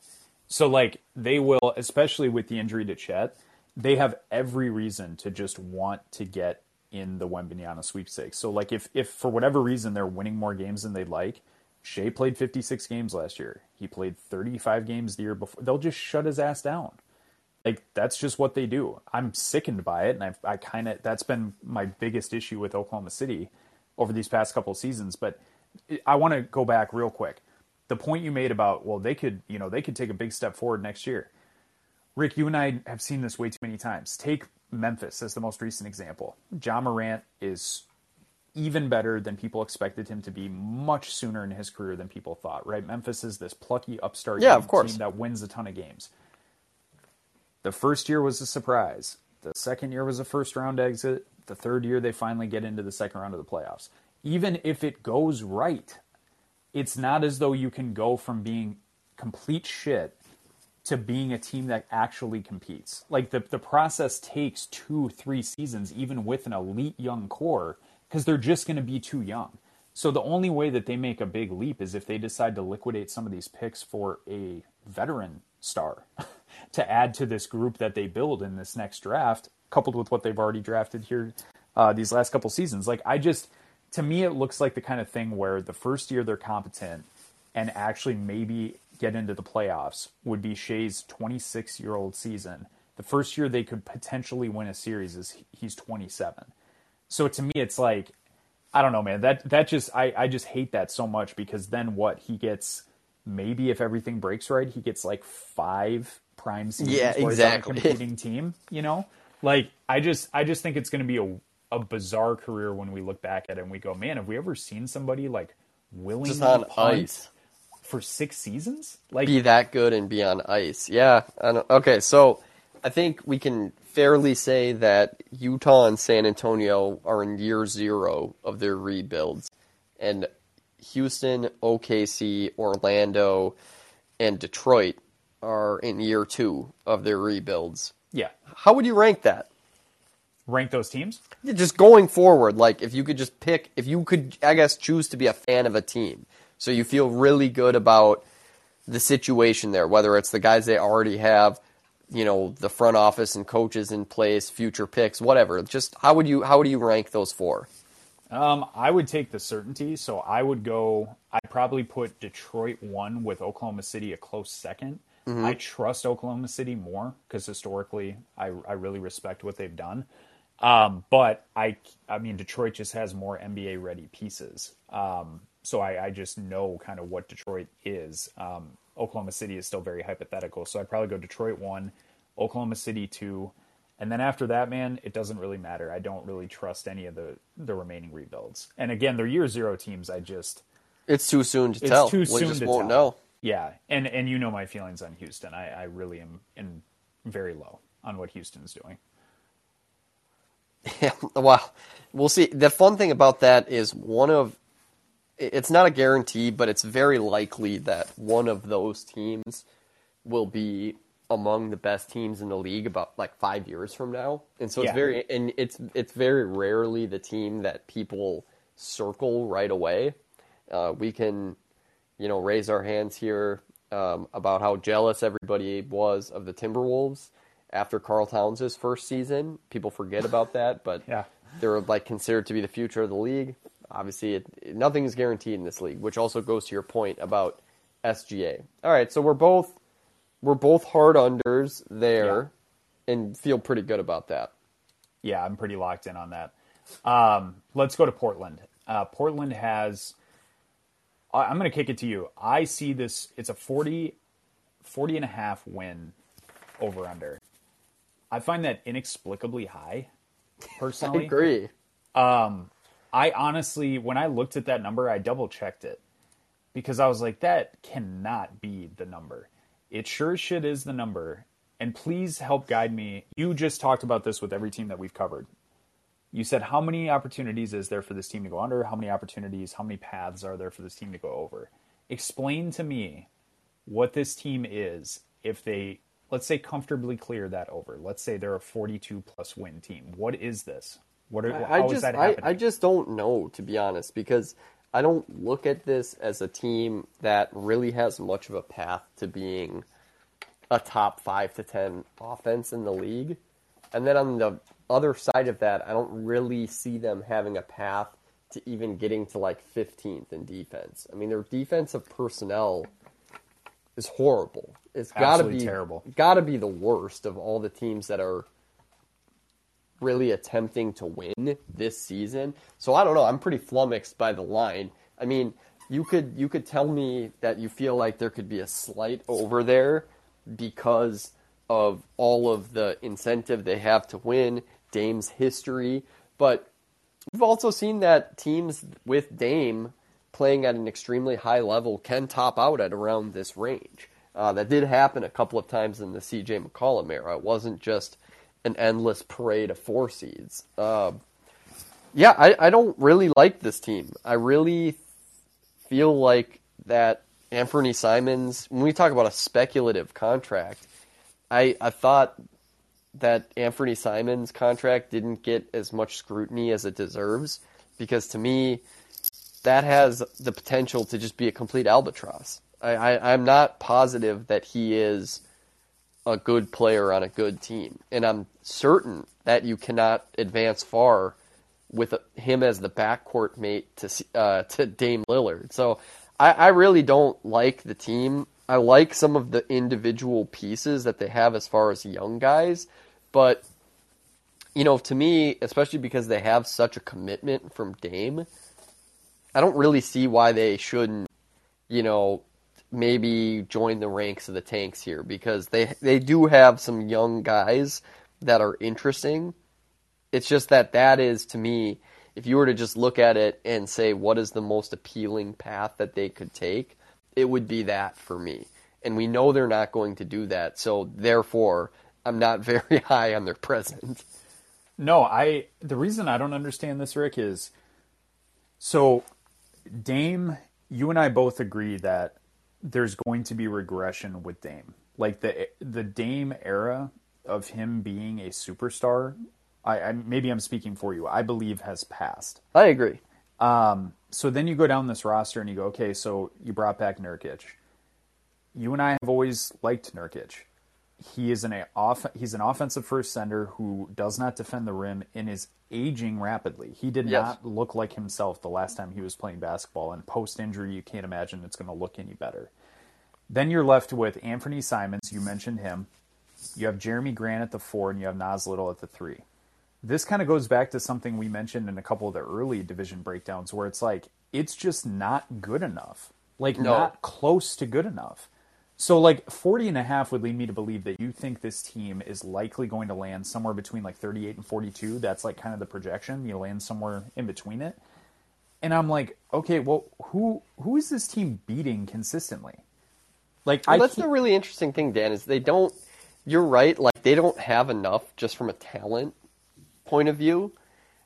So, like, they will, especially with the injury to Chet, they have every reason to just want to get in the Wembanyama sweepstakes. So, like, if, if for whatever reason they're winning more games than they'd like, Shai played 56 games last year. He played 35 games the year before. They'll just shut his ass down. Like, that's just what they do. I'm sickened by it. And I, I kind of, that's been my biggest issue with Oklahoma City over these past couple seasons. But I want to go back real quick. The point you made about, well, they could, you know, they could take a big step forward next year. Rick, you and I have seen this way too many times. Take Memphis as the most recent example. Ja Morant is even better than people expected him to be much sooner in his career than people thought, right? Memphis is this plucky upstart Yeah, of course. team that wins a ton of games. The first year was a surprise. The second year was a first round exit. The third year, they finally get into the second round of the playoffs. Even if it goes right, it's not as though you can go from being complete shit to being a team that actually competes. Like the the process takes two, three seasons, even with an elite young core, because they're just going to be too young. So the only way that they make a big leap is if they decide to liquidate some of these picks for a veteran star to add to this group that they build in this next draft, coupled with what they've already drafted here uh, these last couple seasons. Like I just, to me, it looks like the kind of thing where the first year they're competent and actually maybe get into the playoffs would be Shai's 26 year old season. The first year they could potentially win a series is he's 27. So to me, it's like, I don't know, man. That that just I I just hate that so much because then what he gets maybe if everything breaks right, he gets like five prime seasons Yeah, on a competing team. You know, like I just I just think it's going to be a a bizarre career when we look back at it and we go, man, have we ever seen somebody like willingly Just on punt ice. For six seasons? Like Be that good and be on ice. Yeah. Okay, so I think we can fairly say that Utah and San Antonio are in year zero of their rebuilds, and Houston, OKC, Orlando, and Detroit are in year two of their rebuilds. Yeah. How would you rank that? Rank those teams? Just going forward, like if you could just pick, if you could, I guess, choose to be a fan of a team, so you feel really good about the situation there, whether it's the guys they already have, you know, the front office and coaches in place, future picks, whatever. Just how would you how would you rank those four? Um, I would take the certainty, so I would go. I'd probably put Detroit one with Oklahoma City a close 2nd I trust Oklahoma City more because historically, I I really respect what they've done. Um, but I I mean Detroit just has more NBA ready pieces. Um, so I, I just know kind of what Detroit is. Um, Oklahoma City is still very hypothetical, so I'd probably go Detroit one, Oklahoma City two, and then after that, man, it doesn't really matter. I don't really trust any of the the remaining rebuilds. And again, they're year zero teams. I just It's too soon to it's tell. too we soon just to won't tell. know. Yeah, and and you know my feelings on Houston. I, I really am in very low on what Houston's doing. Yeah, well, we'll see. The fun thing about that is one of it's not a guarantee, but it's very likely that one of those teams will be among the best teams in the league about like five years from now. And so it's Yeah. very and it's it's very rarely the team that people circle right away. Uh, we can, you know, raise our hands here um, about how jealous everybody was of the Timberwolves after Karl Towns' first season. People forget about that, but Yeah. they're like considered to be the future of the league. Obviously, it, is guaranteed in this league, which also goes to your point about SGA. All right, so we're both we're both hard unders there, and feel pretty good about that. Yeah, I'm pretty locked in on that. Um, let's go to Portland. Uh, Portland has. I- I'm going to kick it to you. I see this. It's a 40, 40 and a half win over under. I find that inexplicably high. I Personally, agree. I honestly, when I looked at that number, I double checked it because I was like, that cannot be the number. It sure shit is the number. And please help guide me. You just talked about this with every team that we've covered. You said, how many opportunities is there for this team to go under? How many opportunities, how many paths are there for this team to go over? Explain to me what this team is if they, let's say, comfortably clear that over. Let's say they're a 42 plus win team. What is this? What are, I is just I? I just don't know to be honest because I don't look at this as a team that really has much of a path to being a top five to ten offense in the league. And then on the other side of that, I don't really see them having a path to even getting to like 15th in defense. I mean, their defensive personnel is horrible. It's got to be terrible. Got to be the worst of all the teams that are really attempting to win this season. So I don't know. I'm pretty flummoxed by the line. I mean, you could you could tell me that you feel like there could be a slight over there because of all of the incentive they have to win, Dame's history, but we've also seen that teams with Dame playing at an extremely high level can top out at around this range. Uh, that did happen a couple of times in the CJ McCollum era. It wasn't just an endless parade of four seeds. Uh, yeah, I, I don't really like this team. I really feel like that Anthony Simons, when we talk about a speculative contract, I, I thought that Anthony Simons contract didn't get as much scrutiny as it deserves because to me, that has the potential to just be a complete albatross. I, I, I'm not positive that he is a good player on a good team, and I'm certain that you cannot advance far with him as the backcourt mate to uh, to Dame Lillard. So I, I really don't like the team. I like some of the individual pieces that they have as far as young guys, but you know, to me, especially because they have such a commitment from Dame, I don't really see why they shouldn't, you know, maybe join the ranks of the tanks here because they they do have some young guys that are interesting. It's just that that is to me, if you were to just look at it and say what is the most appealing path that they could take, it would be that for me. And we know they're not going to do that. So therefore, I'm not very high on their present. No, I the reason I don't understand this, Rick, is so Dame, you and I both agree that there's going to be regression with Dame. Like the the Dame era of him being a superstar, I, I maybe I'm speaking for you. I believe has passed. I agree. Um, so then you go down this roster and you go, okay, so you brought back Nurkic. You and I have always liked Nurkic. He is an off he's an offensive first sender who does not defend the rim and is aging rapidly. He did Yes. not look like himself the last time he was playing basketball and post injury you can't imagine it's going to look any better. Then you're left with Anthony Simons, you mentioned him. You have Jerami Grant at the 4 and you have Nas Little at the 3 this kind of goes back to something we mentioned in a couple of the early division breakdowns where it's like it's just not good enough like No. not close to good enough so like 40 and a half would lead me to believe that you think this team is likely going to land somewhere between like 38 and 42 that's like kind of the projection you land somewhere in between it and i'm like okay well who who is this team beating consistently like Well, i that's the really interesting thing, Dan, is they don't. You're right. Like they don't have enough just from a talent point of view,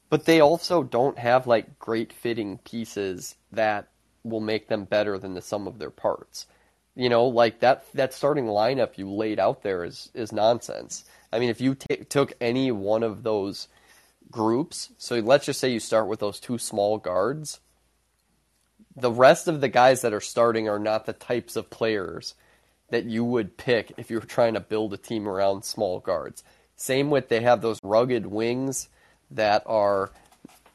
but they also don't have like great fitting pieces that will make them better than the sum of their parts. You know, like that that starting lineup you laid out there is is nonsense. I mean, if you ta took any one of those groups, so let's just say you start with those two small guards, the rest of the guys that are starting are not the types of players that you would pick if you were trying to build a team around small guards. Same with they have those rugged wings that are,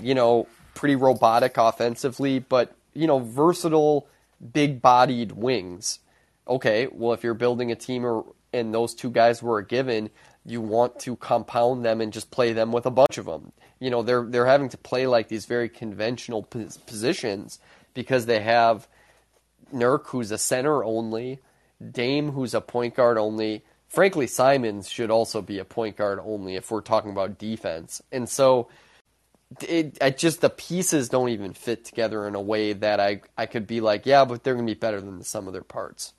you know, pretty robotic offensively, but, you know, versatile, big bodied wings. Okay, well, if you're building a team or, and those two guys were a given, you want to compound them and just play them with a bunch of them. You know, they're they're having to play like these very conventional positions because they have Nurk, who's a center only, Dame, who's a point guard only. Frankly, Simons should also be a point guard only if we're talking about defense. And so, it, it just the pieces don't even fit together in a way that I I could be like, yeah, but they're gonna be better than the sum of their parts.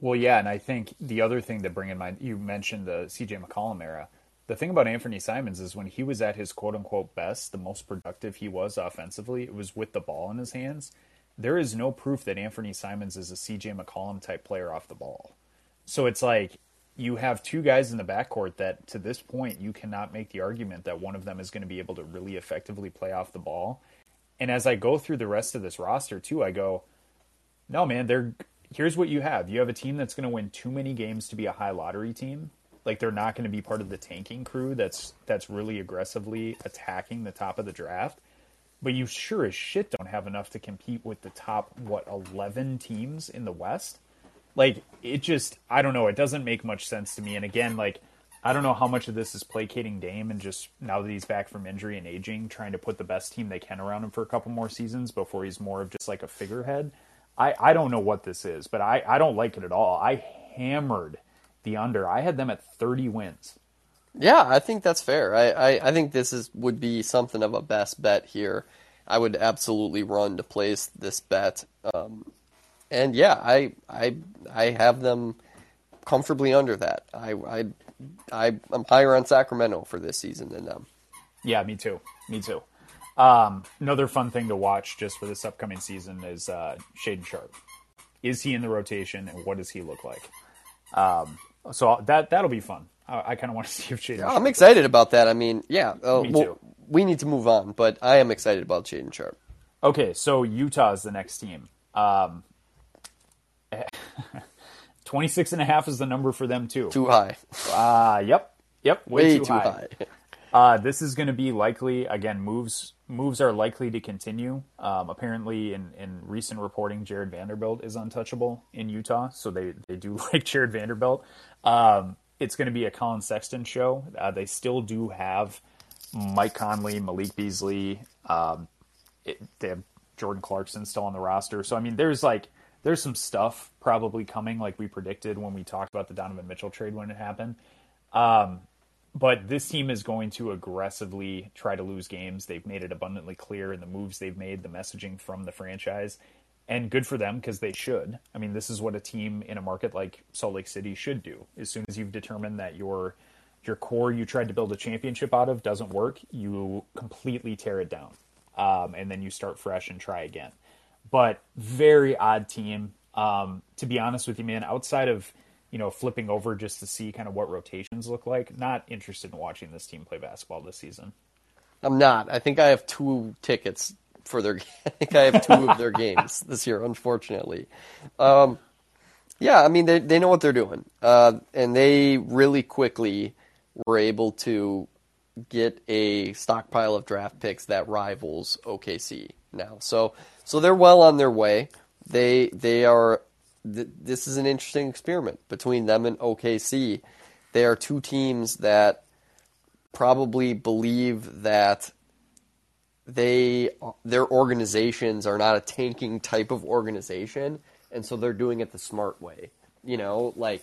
Well, yeah, and I think the other thing to bring in mind, you mentioned the CJ McCollum era. The thing about Anthony Simons is when he was at his quote unquote best, the most productive he was offensively, it was with the ball in his hands. There is no proof that Anthony Simons is a CJ McCollum type player off the ball. So it's like you have two guys in the backcourt that to this point you cannot make the argument that one of them is going to be able to really effectively play off the ball. And as I go through the rest of this roster too, I go, no, man, they're here's what you have. You have a team that's going to win too many games to be a high lottery team. Like they're not going to be part of the tanking crew that's that's really aggressively attacking the top of the draft. But you sure as shit don't have enough to compete with the top what 11 teams in the West. Like it just I don't know, it doesn't make much sense to me. And again, like I don't know how much of this is placating Dame and just now that he's back from injury and aging, trying to put the best team they can around him for a couple more seasons before he's more of just like a figurehead. I, I don't know what this is, but I, I don't like it at all. I hammered the under. I had them at 30 wins. Yeah, I think that's fair. I, I, I think this is would be something of a best bet here. I would absolutely run to place this bet. Um, and yeah, I I I have them comfortably under that. I I I I'm higher on Sacramento for this season than them. Yeah, me too. Me too. Um, another fun thing to watch just for this upcoming season is uh, Shaedon Sharpe. Is he in the rotation, and what does he look like? Um, so that that'll be fun. I, I kind of want to see if Shaedon. I'm Sharp- excited about that. I mean, yeah, uh, Me well, we need to move on, but I am excited about Jaden Sharp. Okay, so Utah is the next team. Um, 26 and a half is the number for them too. Too high, Uh, yep. Yep. Way, way too, too high. high. Uh, this is going to be likely again. Moves moves are likely to continue. Um, apparently, in, in recent reporting, Jarred Vanderbilt is untouchable in Utah, so they they do like Jarred Vanderbilt. Um, it's going to be a Collin Sexton show. Uh, they still do have Mike Conley, Malik Beasley. Um, it, they have Jordan Clarkson still on the roster. So I mean, there's like there's some stuff probably coming, like we predicted when we talked about the Donovan Mitchell trade when it happened. Um, but this team is going to aggressively try to lose games. They've made it abundantly clear in the moves they've made, the messaging from the franchise. and good for them because they should. I mean, this is what a team in a market like Salt Lake City should do. As soon as you've determined that your your core you tried to build a championship out of doesn't work, you completely tear it down, um, and then you start fresh and try again. But very odd team. Um, to be honest with you, man, outside of you know flipping over just to see kind of what rotations look like, not interested in watching this team play basketball this season. I'm not. I think I have two tickets for their. I think I have two of their games this year, unfortunately. Um, yeah, I mean they they know what they're doing, uh, and they really quickly were able to get a stockpile of draft picks that rivals OKC now. So so they're well on their way. They they are. Th- this is an interesting experiment. Between them and OKC. They are two teams that probably believe that they their organizations are not a tanking type of organization and so they're doing it the smart way. You know like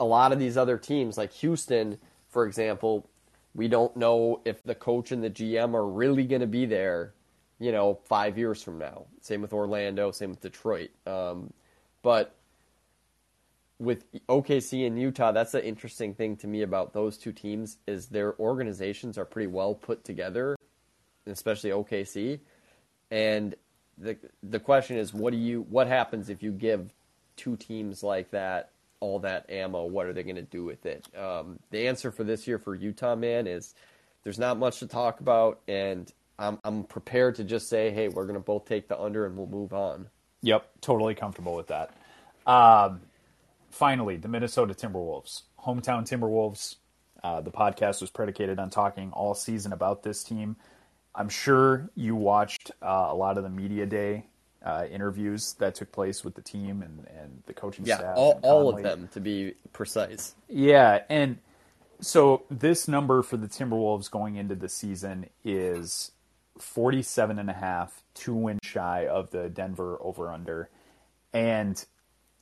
a lot of these other teams like Houston for example we don't know if the coach and the GM are really going to be there you know 5 years from now. Same with Orlando same with Detroit. Um, but with OKC and Utah, that's the interesting thing to me about those two teams is their organizations are pretty well put together, especially OKC. And the the question is, what do you what happens if you give two teams like that all that ammo? What are they going to do with it? Um, the answer for this year for Utah, man, is there's not much to talk about, and I'm I'm prepared to just say, hey, we're going to both take the under and we'll move on. Yep, totally comfortable with that. Um, finally, the Minnesota Timberwolves, hometown Timberwolves. Uh, the podcast was predicated on talking all season about this team. I'm sure you watched uh, a lot of the media day uh, interviews that took place with the team and, and the coaching Yeah, staff. all, all of them to be precise. Yeah, and so this number for the Timberwolves going into the season is 47 and a half, two win shy of the Denver over under. And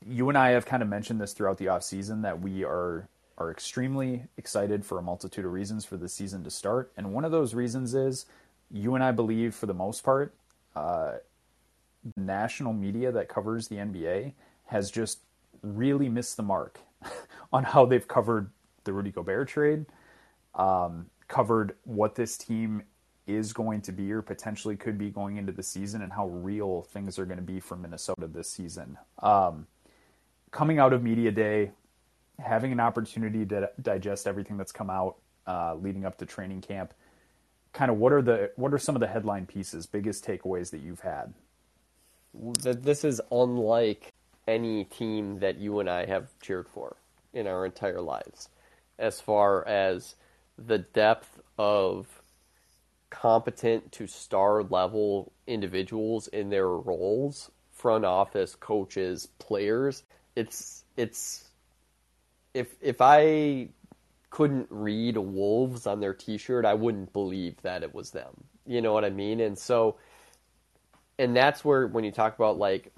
you and I have kind of mentioned this throughout the offseason that we are are extremely excited for a multitude of reasons for the season to start. And one of those reasons is you and I believe for the most part, uh, national media that covers the NBA has just really missed the mark on how they've covered the Rudy Gobert trade, um, covered what this team is going to be or potentially could be going into the season, and how real things are going to be for Minnesota this season. Um, coming out of media day, having an opportunity to digest everything that's come out uh, leading up to training camp, kind of what are the what are some of the headline pieces, biggest takeaways that you've had? that this is unlike any team that you and I have cheered for in our entire lives, as far as the depth of competent to star level individuals in their roles, front office, coaches, players. It's it's if if I couldn't read wolves on their t-shirt, I wouldn't believe that it was them. You know what I mean? And so and that's where when you talk about like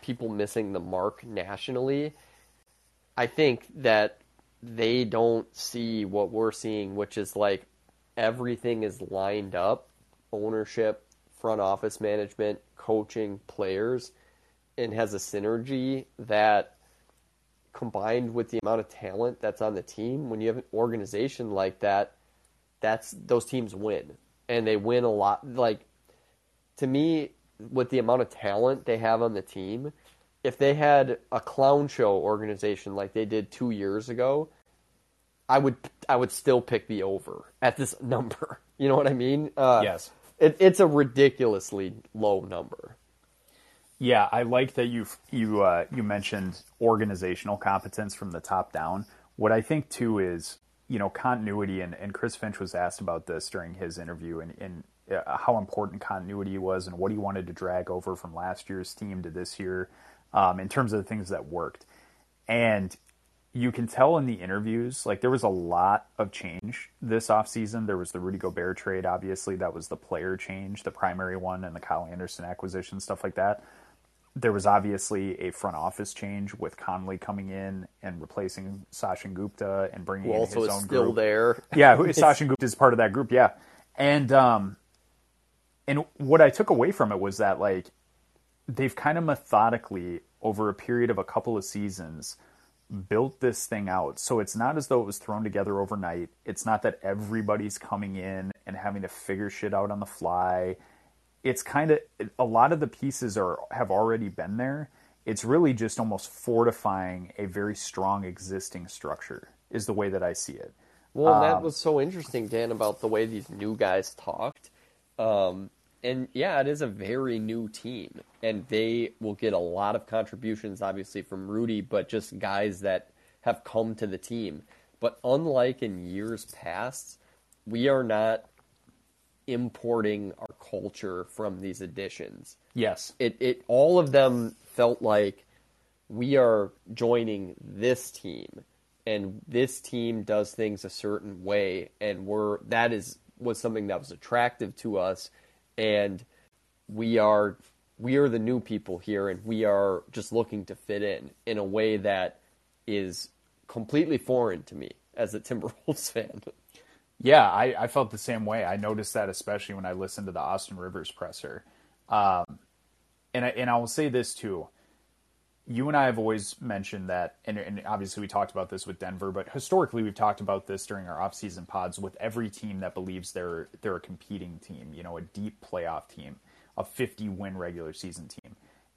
people missing the mark nationally, I think that they don't see what we're seeing, which is like everything is lined up, ownership, front office management, coaching, players, and has a synergy that combined with the amount of talent that's on the team, when you have an organization like that, that's those teams win. And they win a lot like to me with the amount of talent they have on the team, if they had a clown show organization like they did 2 years ago, I would I would still pick the over at this number. You know what I mean? Uh, Yes. It, it's a ridiculously low number. Yeah, I like that you you uh, you mentioned organizational competence from the top down. What I think too is you know continuity, and, and Chris Finch was asked about this during his interview, and, and uh, how important continuity was, and what he wanted to drag over from last year's team to this year, um, in terms of the things that worked. And you can tell in the interviews, like there was a lot of change this offseason. There was the Rudy Gobert trade, obviously, that was the player change, the primary one, and the Kyle Anderson acquisition, stuff like that. There was obviously a front office change with Connolly coming in and replacing Sachin Gupta and bringing Who in also his is own still group. there. Yeah, who- Sachin Gupta is part of that group. Yeah, and um, and what I took away from it was that like they've kind of methodically over a period of a couple of seasons built this thing out. So it's not as though it was thrown together overnight. It's not that everybody's coming in and having to figure shit out on the fly. It's kind of a lot of the pieces are have already been there. It's really just almost fortifying a very strong existing structure is the way that I see it. Well, that was so interesting, Dan, about the way these new guys talked. Um, and yeah, it is a very new team, and they will get a lot of contributions, obviously from Rudy, but just guys that have come to the team. But unlike in years past, we are not importing our culture from these additions. Yes. It it all of them felt like we are joining this team and this team does things a certain way and we're that is was something that was attractive to us and we are we are the new people here and we are just looking to fit in in a way that is completely foreign to me as a Timberwolves fan. Yeah, I, I felt the same way. I noticed that especially when I listened to the Austin Rivers presser. Um, and I, and I will say this too. You and I have always mentioned that, and, and obviously we talked about this with Denver, but historically we've talked about this during our offseason pods with every team that believes they're they're a competing team, you know, a deep playoff team, a 50 win regular season team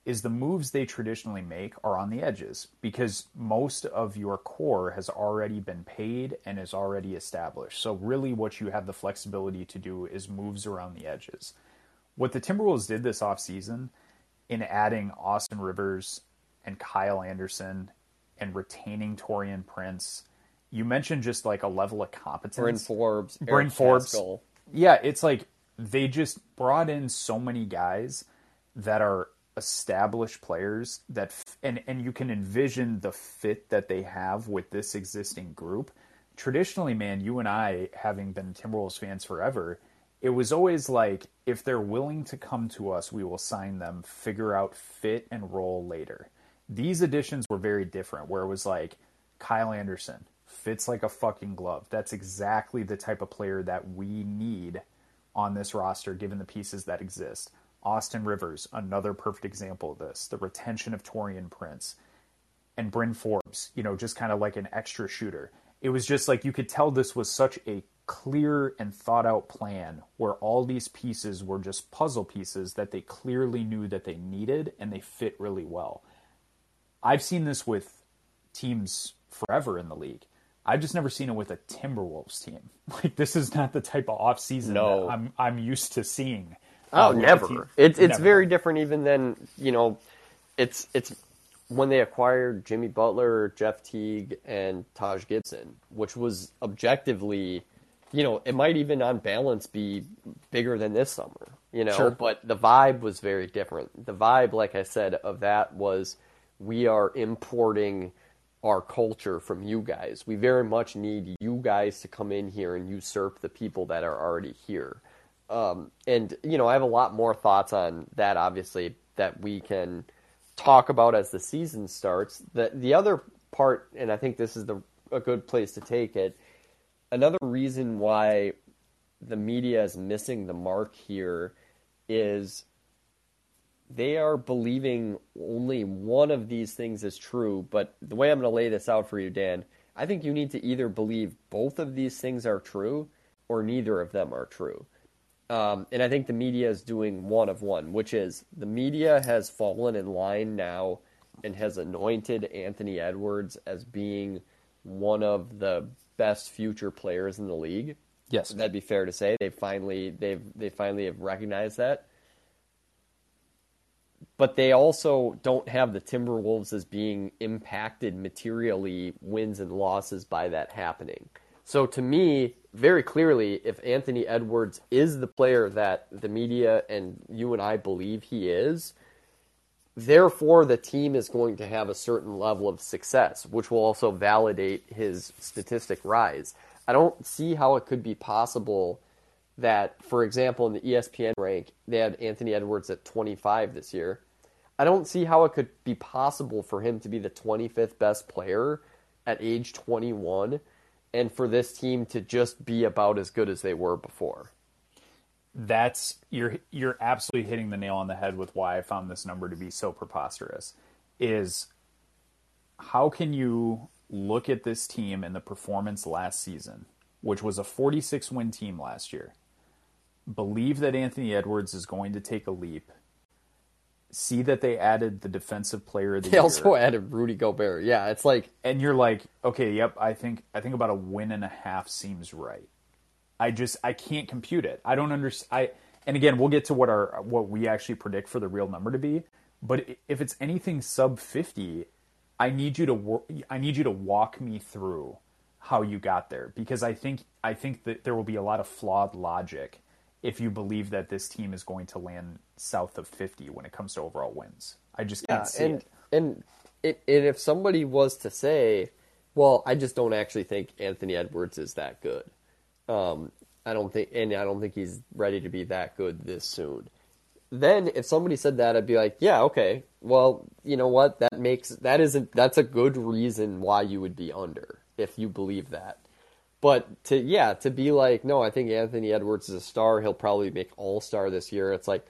is the moves they traditionally make are on the edges because most of your core has already been paid and is already established. So really what you have the flexibility to do is moves around the edges. What the Timberwolves did this offseason in adding Austin Rivers and Kyle Anderson and retaining Taurean Prince, you mentioned just like a level of competence. Bryn Forbes, Bryn Eric Forbes. Paschall. Yeah, it's like they just brought in so many guys that are established players that f- and and you can envision the fit that they have with this existing group. Traditionally, man, you and I having been Timberwolves fans forever, it was always like if they're willing to come to us, we will sign them, figure out fit and role later. These additions were very different where it was like Kyle Anderson fits like a fucking glove. That's exactly the type of player that we need on this roster given the pieces that exist. Austin Rivers, another perfect example of this. The retention of Taurean Prince and Bryn Forbes, you know, just kind of like an extra shooter. It was just like you could tell this was such a clear and thought out plan where all these pieces were just puzzle pieces that they clearly knew that they needed and they fit really well. I've seen this with teams forever in the league. I've just never seen it with a Timberwolves team. Like this is not the type of off season No. that I'm I'm used to seeing. Oh, uh, with never. It's it's Never. very different even than you know. It's it's when they acquired Jimmy Butler, Jeff Teague, and Taj Gibson, which was objectively, you know, it might even on balance be bigger than this summer. You know, Sure. but the vibe was very different. The vibe, like I said, of that was we are importing our culture from you guys. We very much need you guys to come in here and usurp the people that are already here. Um, and you know, I have a lot more thoughts on that. Obviously, that we can talk about as the season starts. The the other part, and I think this is the a good place to take it. Another reason why the media is missing the mark here is they are believing only one of these things is true. But the way I'm going to lay this out for you, Dan, I think you need to either believe both of these things are true or neither of them are true. Um, and I think the media is doing one of one, which is the media has fallen in line now and has anointed Anthony Edwards as being one of the best future players in the league. Yes. That'd be fair to say. They finally they've they finally have recognized that. But they also don't have the Timberwolves as being impacted materially wins and losses by that happening. So to me, very clearly, if Anthony Edwards is the player that the media and you and I believe he is, therefore the team is going to have a certain level of success, which will also validate his statistic rise. I don't see how it could be possible that, for example, in the ESPN rank, they had Anthony Edwards at 25 this year. I don't see how it could be possible for him to be the 25th best player at age 21 and for this team to just be about as good as they were before. that's you're you're absolutely hitting the nail on the head with why I found this number to be so preposterous. Is how can you look at this team and the performance last season, which was a 46 win team last year, believe that Anthony Edwards is going to take a leap, see that they added the defensive player of the They year, also added Rudy Gobert. Yeah, it's like and you're like, okay, yep, I think I think about a win and a half seems right. I just I can't compute it. I don't understand. I and again, we'll get to what our what we actually predict for the real number to be. But if it's anything sub fifty, I need you to I need you to walk me through how you got there because I think I think that there will be a lot of flawed logic if you believe that this team is going to land south of fifty when it comes to overall wins. I just can't see and it. and it, and if somebody was to say, well, I just don't actually think Anthony Edwards is that good. Um, I don't think, and I don't think he's ready to be that good this soon. Then, if somebody said that, I'd be like, yeah, okay. Well, you know what? That makes that isn't that's a good reason why you would be under if you believe that. But to yeah, to be like, no, I think Anthony Edwards is a star. He'll probably make All Star this year. It's like,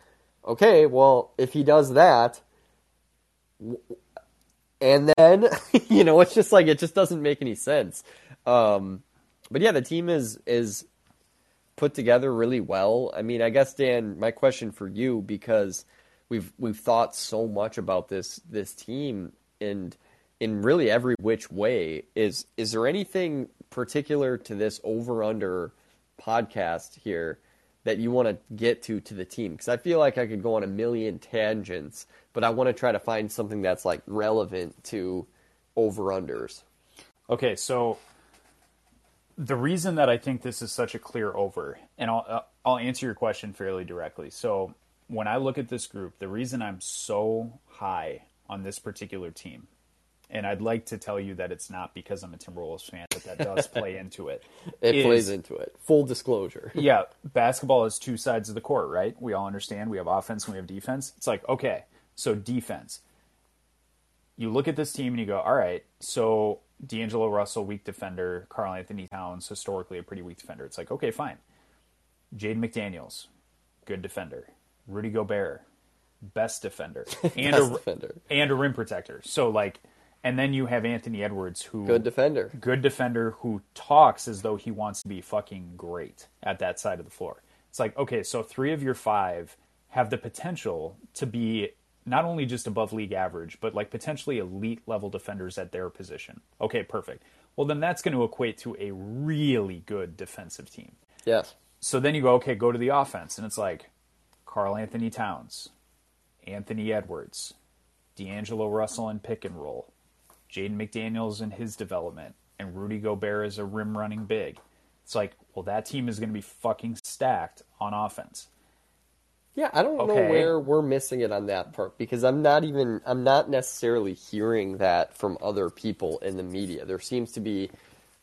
okay, well, if he does that, and then you know it's just like it just doesn't make any sense um but yeah the team is is put together really well i mean i guess dan my question for you because we've we've thought so much about this this team and in really every which way is is there anything particular to this over under podcast here that you want to get to to the team because I feel like I could go on a million tangents, but I want to try to find something that's like relevant to over unders. Okay, so the reason that I think this is such a clear over, and I'll I'll answer your question fairly directly. So when I look at this group, the reason I'm so high on this particular team, and I'd like to tell you that it's not because I'm a Timberwolves fan, but that does play into it. It is- plays into it. Full disclosure. yeah, basketball is two sides of the court, right? We all understand. We have offense and we have defense. It's like, okay, so defense. You look at this team and you go, all right, so D'Angelo Russell, weak defender. Karl-Anthony Towns, historically a pretty weak defender. It's like, okay, fine. Jaden McDaniels, good defender. Rudy Gobert, best defender. And Best a, defender. And a rim protector. So, like, and then you have Anthony Edwards, who Good defender. good defender who talks as though he wants to be fucking great at that side of the floor. It's like, okay, so three of your five have the potential to be not only just above league average, but like potentially elite level defenders at their position. Okay, perfect. Well, then that's going to equate to a really good defensive team. Yes. So then you go, okay, go to the offense, and it's like Karl-Anthony Towns, Anthony Edwards, D'Angelo Russell in pick and roll, Jaden McDaniels in his development, and Rudy Gobert as a rim running big. It's like, well, that team is going to be fucking stacked on offense. Yeah, I don't know where we're missing it on that part because I'm not even I'm not necessarily hearing that from other people in the media. There seems to be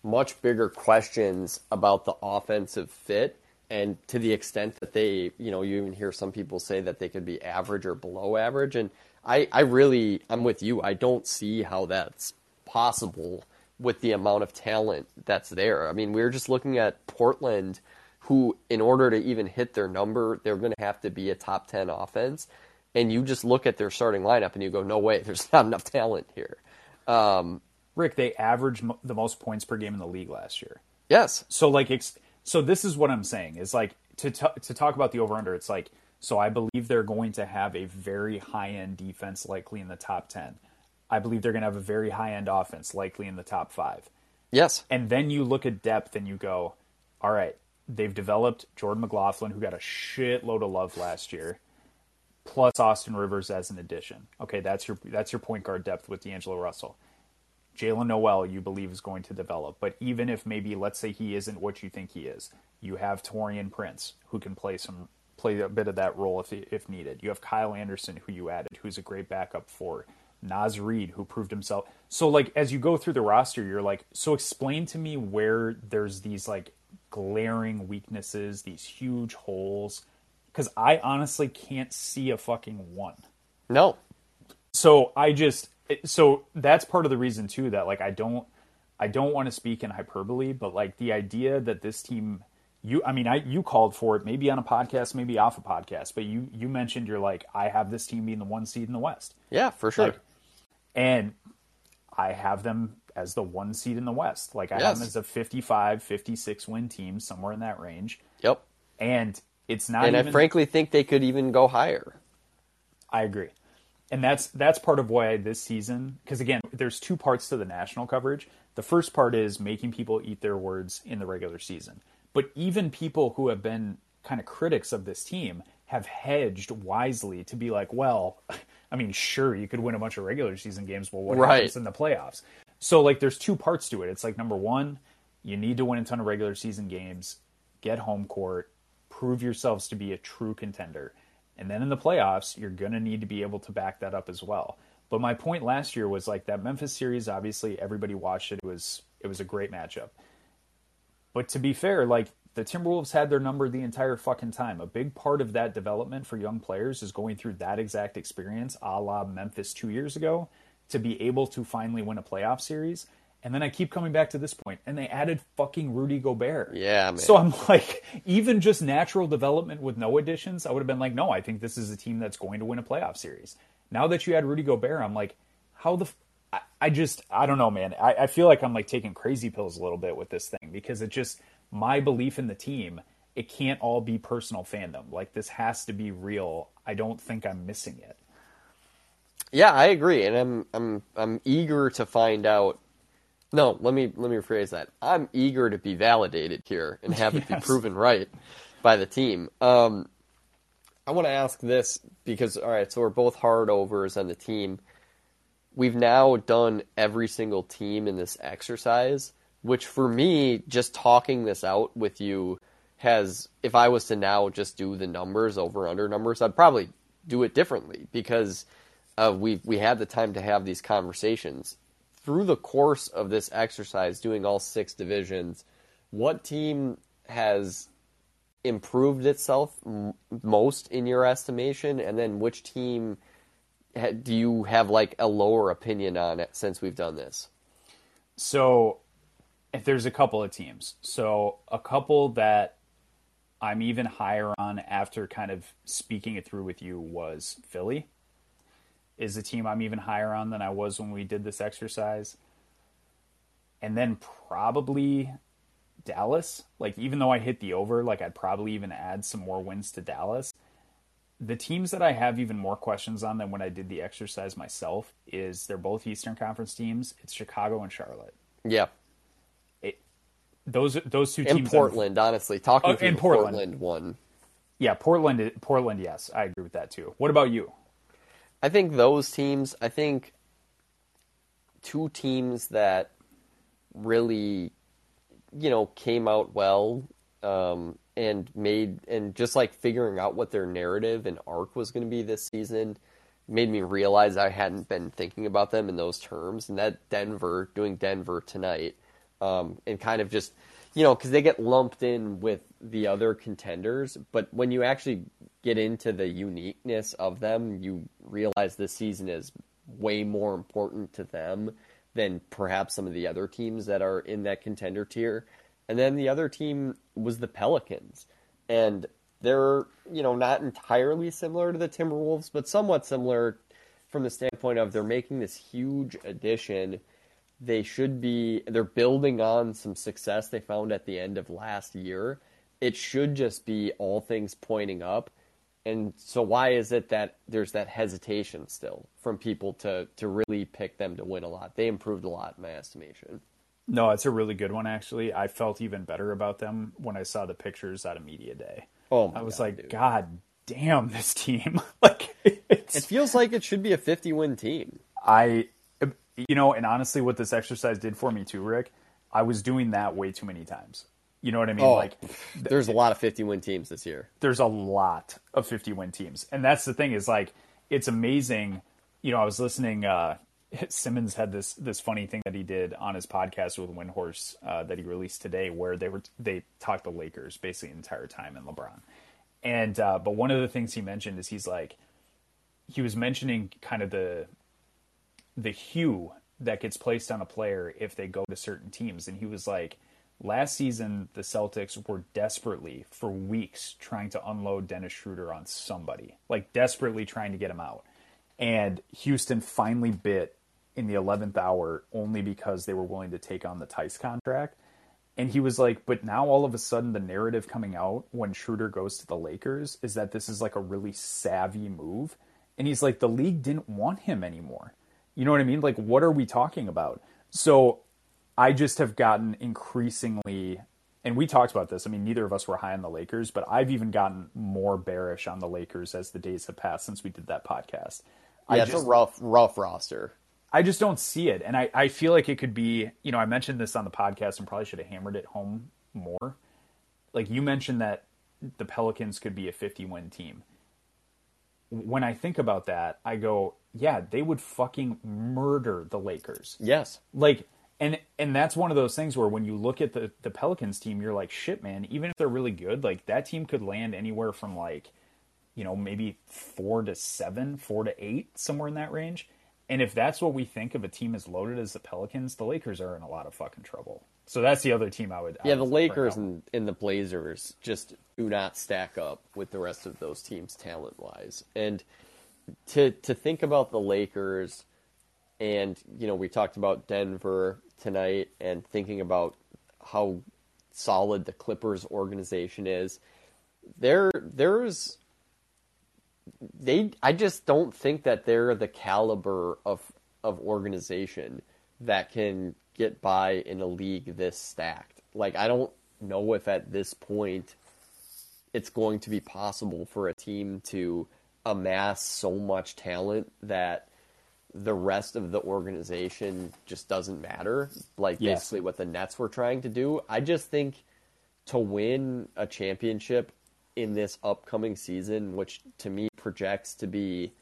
much bigger questions about the offensive fit and to the extent that they, you know, you even hear some people say that they could be average or below average and I I really I'm with you. I don't see how that's possible with the amount of talent that's there. I mean, we are just looking at Portland who, in order to even hit their number, they're going to have to be a top 10 offense. And you just look at their starting lineup and you go, no way, there's not enough talent here. Um, Rick, they averaged the most points per game in the league last year. yes. So like, so this is what I'm saying is like to t- to talk about the over under. It's like so I believe they're going to have a very high end defense, likely in the top ten. I believe they're going to have a very high end offense, likely in the top five. Yes. And then you look at depth and you go, all right, they've developed Jordan McLaughlin, who got a shitload of love last year, plus Austin Rivers as an addition. Okay, that's your that's your point guard depth with D'Angelo Russell. Jalen Noel, you believe is going to develop, but even if maybe let's say he isn't what you think he is, you have Taurean Prince who can play some play a bit of that role if if needed. You have Kyle Anderson who you added, who's a great backup for Naz Reid, who proved himself. So like as you go through the roster, you're like, so explain to me where there's these like glaring weaknesses, these huge holes, because I honestly can't see a fucking one No. so I just so that's part of the reason too that like I don't I don't want to speak in hyperbole, but like the idea that this team you I mean I you called for it maybe on a podcast, maybe off a podcast, but you you mentioned you're like I have this team being the one seed in the West. Yeah, for sure. Like, and I have them as the one seed in the West. Like I have them as a 55, 56 win team, somewhere in that range. yep. And it's not And even I frankly think they could even go higher. I agree. And that's that's part of why this season because again, there's two parts to the national coverage. The first part is making people eat their words in the regular season. But even people who have been kind of critics of this team have hedged wisely to be like, well, I mean, sure, you could win a bunch of regular season games, but what Right. happens in the playoffs? So like there's two parts to it. It's like number 1, you need to win a ton of regular season games, get home court, prove yourselves to be a true contender. And then in the playoffs, you're going to need to be able to back that up as well. But my point last year was like that Memphis series obviously everybody watched it. It was it was a great matchup. But to be fair, like the Timberwolves had their number the entire fucking time. A big part of that development for young players is going through that exact experience, a la Memphis two years ago, to be able to finally win a playoff series. And then I keep coming back to this point, and they added fucking Rudy Gobert. Yeah, man. So I'm like, even just natural development with no additions, I would have been like, no, I think this is a team that's going to win a playoff series. Now that you add Rudy Gobert, I'm like, how the. I, I just, I don't know, man. I, I feel like I'm like taking crazy pills a little bit with this thing because it just, my belief in the team, it can't all be personal fandom. Like, this has to be real. I don't think I'm missing it. Yeah, I agree, and I'm I'm I'm eager to find out. No, let me let me rephrase that. I'm eager to be validated here and have it be proven right by the team. Um, I want to ask this because all right, so we're both hard overs on the team. We've now done every single team in this exercise, which for me, just talking this out with you has if I was to now just do the numbers over under numbers, I'd probably do it differently because uh, we we had the time to have these conversations through the course of this exercise, doing all six divisions. What team has improved itself m- most in your estimation, and then which team do you have like a lower opinion on it since we've done this? So, if there's a couple of teams, so a couple that I'm even higher on after kind of speaking it through with you was Philly. Is a team I'm even higher on than I was when we did this exercise. And then probably Dallas. Like even though I hit the over, like I'd probably even add some more wins to Dallas. The teams that I have even more questions on than when I did the exercise myself is they're both Eastern Conference teams. It's Chicago and Charlotte Yeah, It, those those two in teams. I'm- Portland, honestly, talking through in Portland. Portland one. yeah, Portland. Portland. Yes, I agree with that too. What about you? I think those teams, I think two teams that really, you know, came out well um, and made, and just like figuring out what their narrative and arc was going to be this season made me realize I hadn't been thinking about them in those terms. And that Denver, doing Denver tonight, um, and kind of just, you know, because they get lumped in with the other contenders. But when you actually get into the uniqueness of them, you realize this season is way more important to them than perhaps some of the other teams that are in that contender tier. And then the other team was the Pelicans. And they're, you know, not entirely similar to the Timberwolves, but somewhat similar from the standpoint of they're making this huge addition. They should be they're building on some success they found at the end of last year. It should just be all things pointing up. And so why is it that there's that hesitation still from people to to really pick them to win a lot? They improved a lot in my estimation No, it's a really good one actually. I felt even better about them when I saw the pictures out of media day. oh my I was God, like, dude. God damn, this team! like, it's it feels like it should be a 50 win team I, you know, and honestly, what this exercise did for me too, Rick, I was doing that way too many times. You know what I mean? oh Like, there's a lot of 50 win teams this year there's a lot of 50 win teams. And that's the thing is like, it's amazing. You know, I was listening, uh, Simmons had this, this funny thing that he did on his podcast with Windhorst, uh, that he released today where they were, they talked the Lakers basically the entire time and LeBron. And, uh, but one of the things he mentioned is he's like, he was mentioning kind of the, the hue that gets placed on a player if they go to certain teams. And he was like, Last season, the Celtics were desperately, for weeks, trying to unload Dennis Schroeder on somebody, like desperately trying to get him out. And Houston finally bit in the 11th hour only because they were willing to take on the Theis contract. And he was like, but now all of a sudden, the narrative coming out when Schroeder goes to the Lakers is that this is like a really savvy move. And he's like, the league didn't want him anymore. You know what I mean? Like, what are we talking about? So I just have gotten increasingly, and we talked about this. I mean, neither of us were high on the Lakers, but I've even gotten more bearish on the Lakers as the days have passed since we did that podcast. Yeah, I it's just, a rough, rough roster. I just don't see it, and I, I feel like it could be. You know, I mentioned this on the podcast and probably should have hammered it home more. Like you mentioned that the Pelicans could be a 50 win team. When I think about that, I go, yeah, they would fucking murder the Lakers Yes. like and and that's one of those things where when you look at the the Pelicans team you're like shit man even if they're really good like that team could land anywhere from like you know maybe 4 to 7 4 to 8 somewhere in that range and if that's what we think of a team as loaded as the Pelicans the Lakers are in a lot of fucking trouble so that's the other team I would I Yeah, the would bring Lakers and, and the Blazers just do not stack up with the rest of those teams talent wise. And to to think about the Lakers and you know, we talked about Denver tonight and thinking about how solid the Clippers organization is. There there's they I just don't think that they're the caliber of of organization that can get by in a league this stacked. Like I don't know if at this point it's going to be possible for a team to amass so much talent that the rest of the organization just doesn't matter. Like Yes. basically what the Nets were trying to do. I just think to win a championship in this upcoming season, which to me projects to be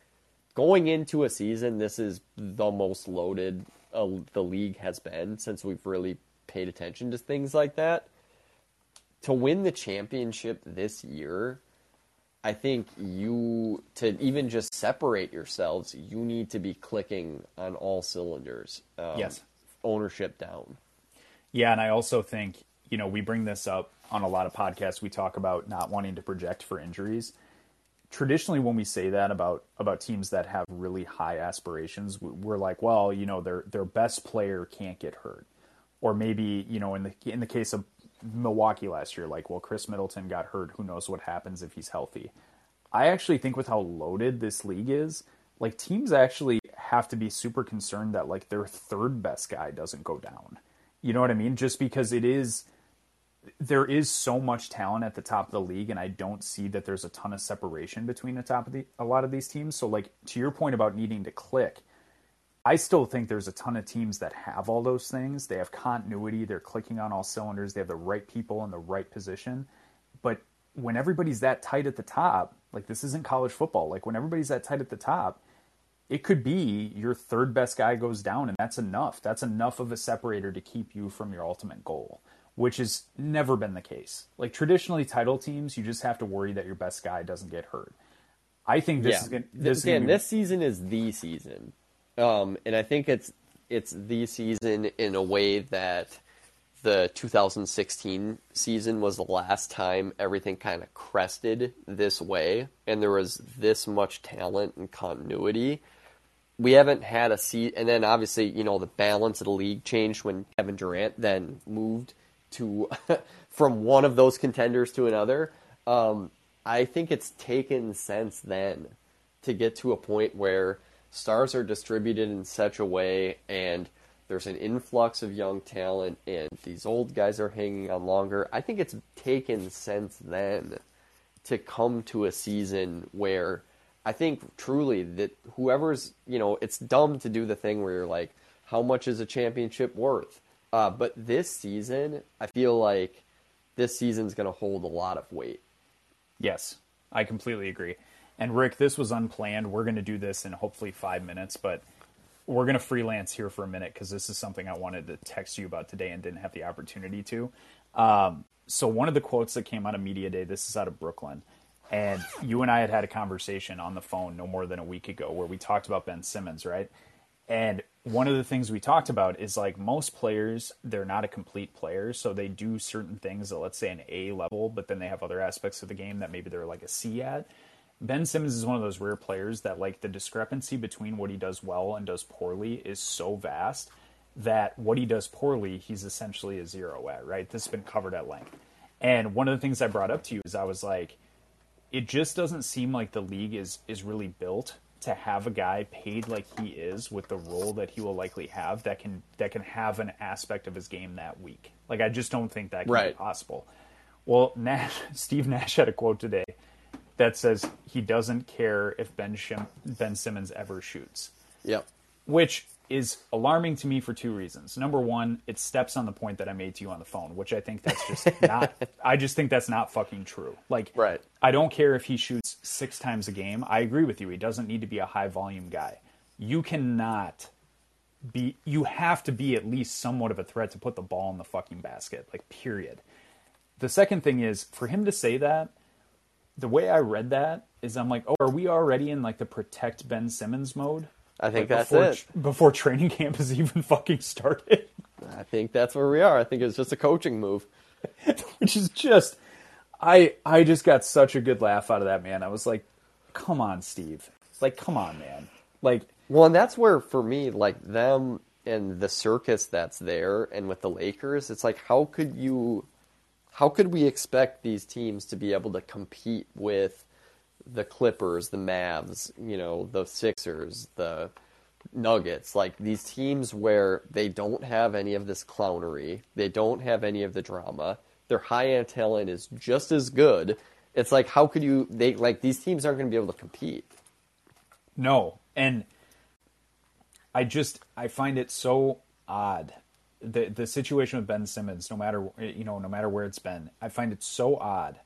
going into a season, this is the most loaded uh, the league has been since we've really paid attention to things like that. To win the championship this year, I think you to even just separate yourselves, you need to be clicking on all cylinders. Um, Yes. ownership down. Yeah, and I also think, you know, we bring this up on a lot of podcasts. We talk about not wanting to project for injuries. Traditionally, when we say that about about teams that have really high aspirations, we- we're like, well, you know, their their best player can't get hurt, or maybe, you know, in the in the case of Milwaukee last year, like, well, Khris Middleton got hurt. Who knows what happens if he's healthy? I actually think with how loaded this league is, like teams actually have to be super concerned that like their third best guy doesn't go down. You know what I mean? Just because it is there is so much talent at the top of the league and I don't see that there's a ton of separation between the top of the a lot of these teams. So like to your point about needing to click, I still think there's a ton of teams that have all those things. They have continuity, they're clicking on all cylinders, they have the right people in the right position. But when everybody's that tight at the top, like this isn't college football, like when everybody's that tight at the top, it could be your third best guy goes down and that's enough. That's enough of a separator to keep you from your ultimate goal, which has never been the case. Like traditionally title teams, you just have to worry that your best guy doesn't get hurt. I think this is going this is Again, gonna be, this season is the season, um, and I think it's it's the season in a way that the 2016 season was the last time everything kind of crested this way, and there was this much talent and continuity. We haven't had a seat, and then obviously, you know, the balance of the league changed when Kevin Durant then moved to from one of those contenders to another. Um, I think it's taken since then to get to a point where stars are distributed in such a way and there's an influx of young talent and these old guys are hanging on longer. I think it's taken since then to come to a season where I think truly that whoever's, you know, it's dumb to do the thing where you're like, how much is a championship worth? Uh, but this season, I feel like this season's going to hold a lot of weight. Yes, I completely agree. And Rick, this was unplanned. We're going to do this in hopefully five minutes, but we're going to freelance here for a minute because this is something I wanted to text you about today and didn't have the opportunity to. Um, so, one of the quotes that came out of Media Day, this is out of Brooklyn. And you and I had had a conversation on the phone no more than a week ago where we talked about Ben Simmons, right? And one of the things we talked about is like most players, they're not a complete player, so they do certain things at let's say an A level, but then they have other aspects of the game that maybe they're like a C at. Ben Simmons is one of those rare players that like the discrepancy between what he does well and does poorly is so vast that what he does poorly, he's essentially a zero at, right? This has been covered at length. And one of the things I brought up to you is I was like, it just doesn't seem like the league is is really built to have a guy paid like he is with the role that he will likely have that can that can have an aspect of his game that week. Like I just don't think that can Right. be possible. Well, Nash, Steve Nash had a quote today that says he doesn't care if Ben Shim, Ben Simmons ever shoots Yep. which is alarming to me for two reasons. Number one, it steps on the point that I made to you on the phone, which I think that's just not. I just think that's not fucking true. Like, Right. I don't care if he shoots six times a game. I agree with you. He doesn't need to be a high volume guy. You cannot be. You have to be at least somewhat of a threat to put the ball in the fucking basket. Like, period. The second thing is for him to say that. The way I read that is, I'm like, oh, are we already in like the protect Ben Simmons mode? I think Like, that's before, it. Before training camp has even fucking started, I think that's where we are. I think it's just a coaching move. which is just, I I just got such a good laugh out of that man. I was like, come on, Steve, It's like come on, man, like Well, and that's where for me, like them and the circus that's there, and with the Lakers, it's like how could you, how could we expect these teams to be able to compete with the Clippers, the Mavs, you know, the Sixers, the Nuggets, like these teams where they don't have any of this clownery, they don't have any of the drama. Their high end talent is just as good. It's like how could you they like these teams aren't going to be able to compete. no, and I just I find it so odd the the situation with Ben Simmons. No matter you know, no matter where it's been, I find it so odd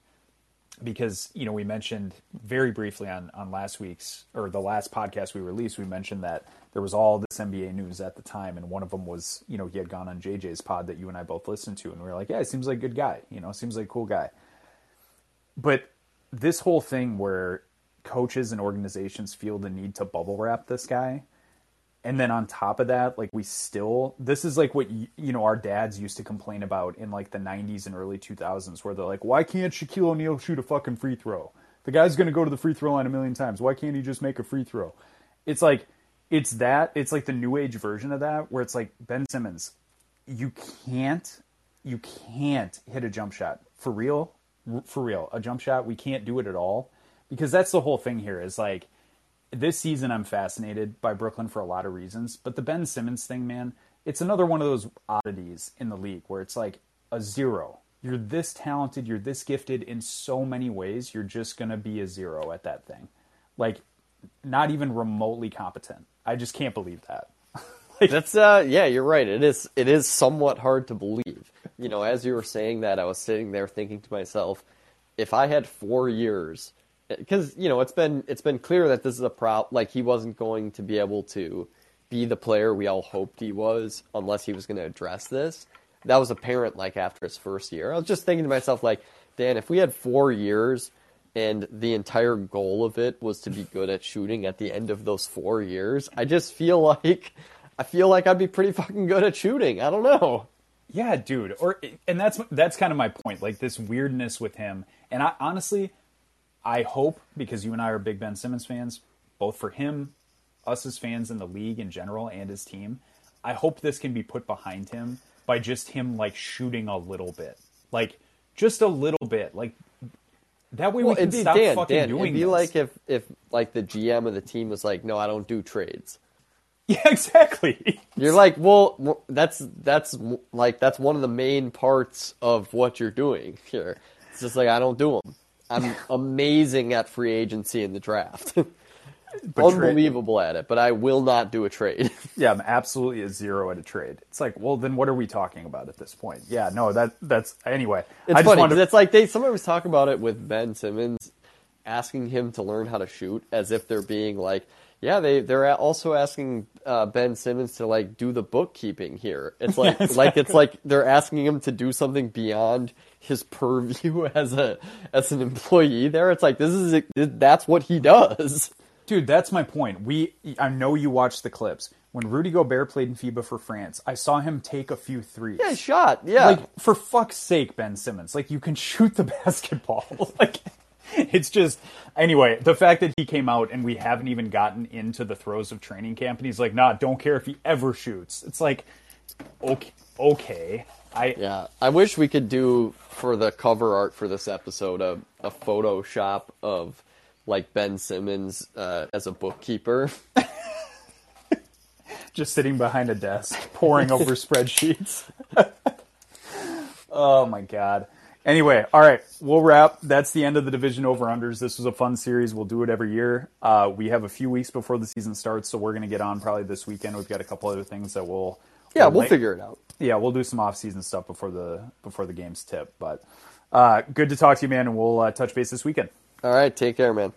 because you know we mentioned very briefly on on last week's or the last podcast we released we mentioned that there was all this NBA news at the time and one of them was you know he had gone on JJ's pod that you and I both listened to and we were like yeah he seems like a good guy you know seems like a cool guy. But this whole thing where coaches and organizations feel the need to bubble wrap this guy and then on top of that like we still this is like what you know our dads used to complain about in like the 90s and early 2000s where they're like why can't Shaquille O'Neal shoot a fucking free throw? The guy's going to go to the free throw line a million times. Why can't he just make a free throw? It's like it's that it's like the new age version of that where it's like Ben Simmons you can't you can't hit a jump shot. For real for real a jump shot we can't do it at all. Because that's the whole thing here is like this season I'm fascinated by Brooklyn for a lot of reasons, but the Ben Simmons thing, man, it's another one of those oddities in the league where it's like a zero. You're this talented, you're this gifted in so many ways, you're just going to be a zero at that thing. Like not even remotely competent. I just can't believe that. That's uh yeah, you're right. It is it is somewhat hard to believe. You know, as you were saying that, I was sitting there thinking to myself, if I had 4 years because you know, it's been it's been clear that this is a prop like he wasn't going to be able to be the player we all hoped he was unless he was going to address this. That was apparent like after his first year. I was just thinking to myself like, Dan, if we had 4 years and the entire goal of it was to be good at shooting at the end of those 4 years, I just feel like I feel like I'd be pretty fucking good at shooting. I don't know. Yeah, dude. Or and that's that's kind of my point. Like this weirdness with him. And I honestly, I hope because you and I are big Ben Simmons fans, both for him, us as fans in the league in general, and his team. I hope this can be put behind him by just him like shooting a little bit, like just a little bit, like that way we can be stop Dan, fucking Dan, doing it'd be this. like if if like the GM of the team was like, "No, I don't do trades." yeah, exactly. You're like, well, that's that's like that's one of the main parts of what you're doing here. It's just like I don't do them. I'm amazing at free agency and the draft, unbelievable at it. But I will not do a trade. Yeah, I'm absolutely a zero at a trade. It's like, well, then what are we talking about at this point? Yeah, no, that that's anyway. It's I funny wanted it's like they somebody was talking about it with Ben Simmons, asking him to learn how to shoot, as if they're being like, yeah, they they're also asking uh, Ben Simmons to like do the bookkeeping here. It's like like it's like they're asking him to do something beyond his purview as a as an employee. There, it's like this is that's what he does. Dude, that's my point. We I know you watched the clips. when Rudy Gobert played in FIBA for France, I saw him take a few threes. Yeah, shot. Yeah. Like for fuck's sake, Ben Simmons. Like you can shoot the basketball. like it's just anyway, the fact that he came out and we haven't even gotten into the throes of training camp and he's like, "Nah, don't care if he ever shoots." It's like okay, okay. I Yeah, I wish we could do for the cover art for this episode a, a Photoshop of like Ben Simmons uh, as a bookkeeper. just sitting behind a desk poring over spreadsheets. oh my god. Anyway, all right, we'll wrap. That's the end of the division over unders. This was a fun series. We'll do it every year. Uh, we have a few weeks before the season starts, so we're going to get on probably this weekend. We've got a couple other things that we'll. Yeah, we'll lay- figure it out. Yeah, we'll do some off-season stuff before the before the games tip. But uh, good to talk to you, man, and we'll uh, touch base this weekend. All right, take care, man.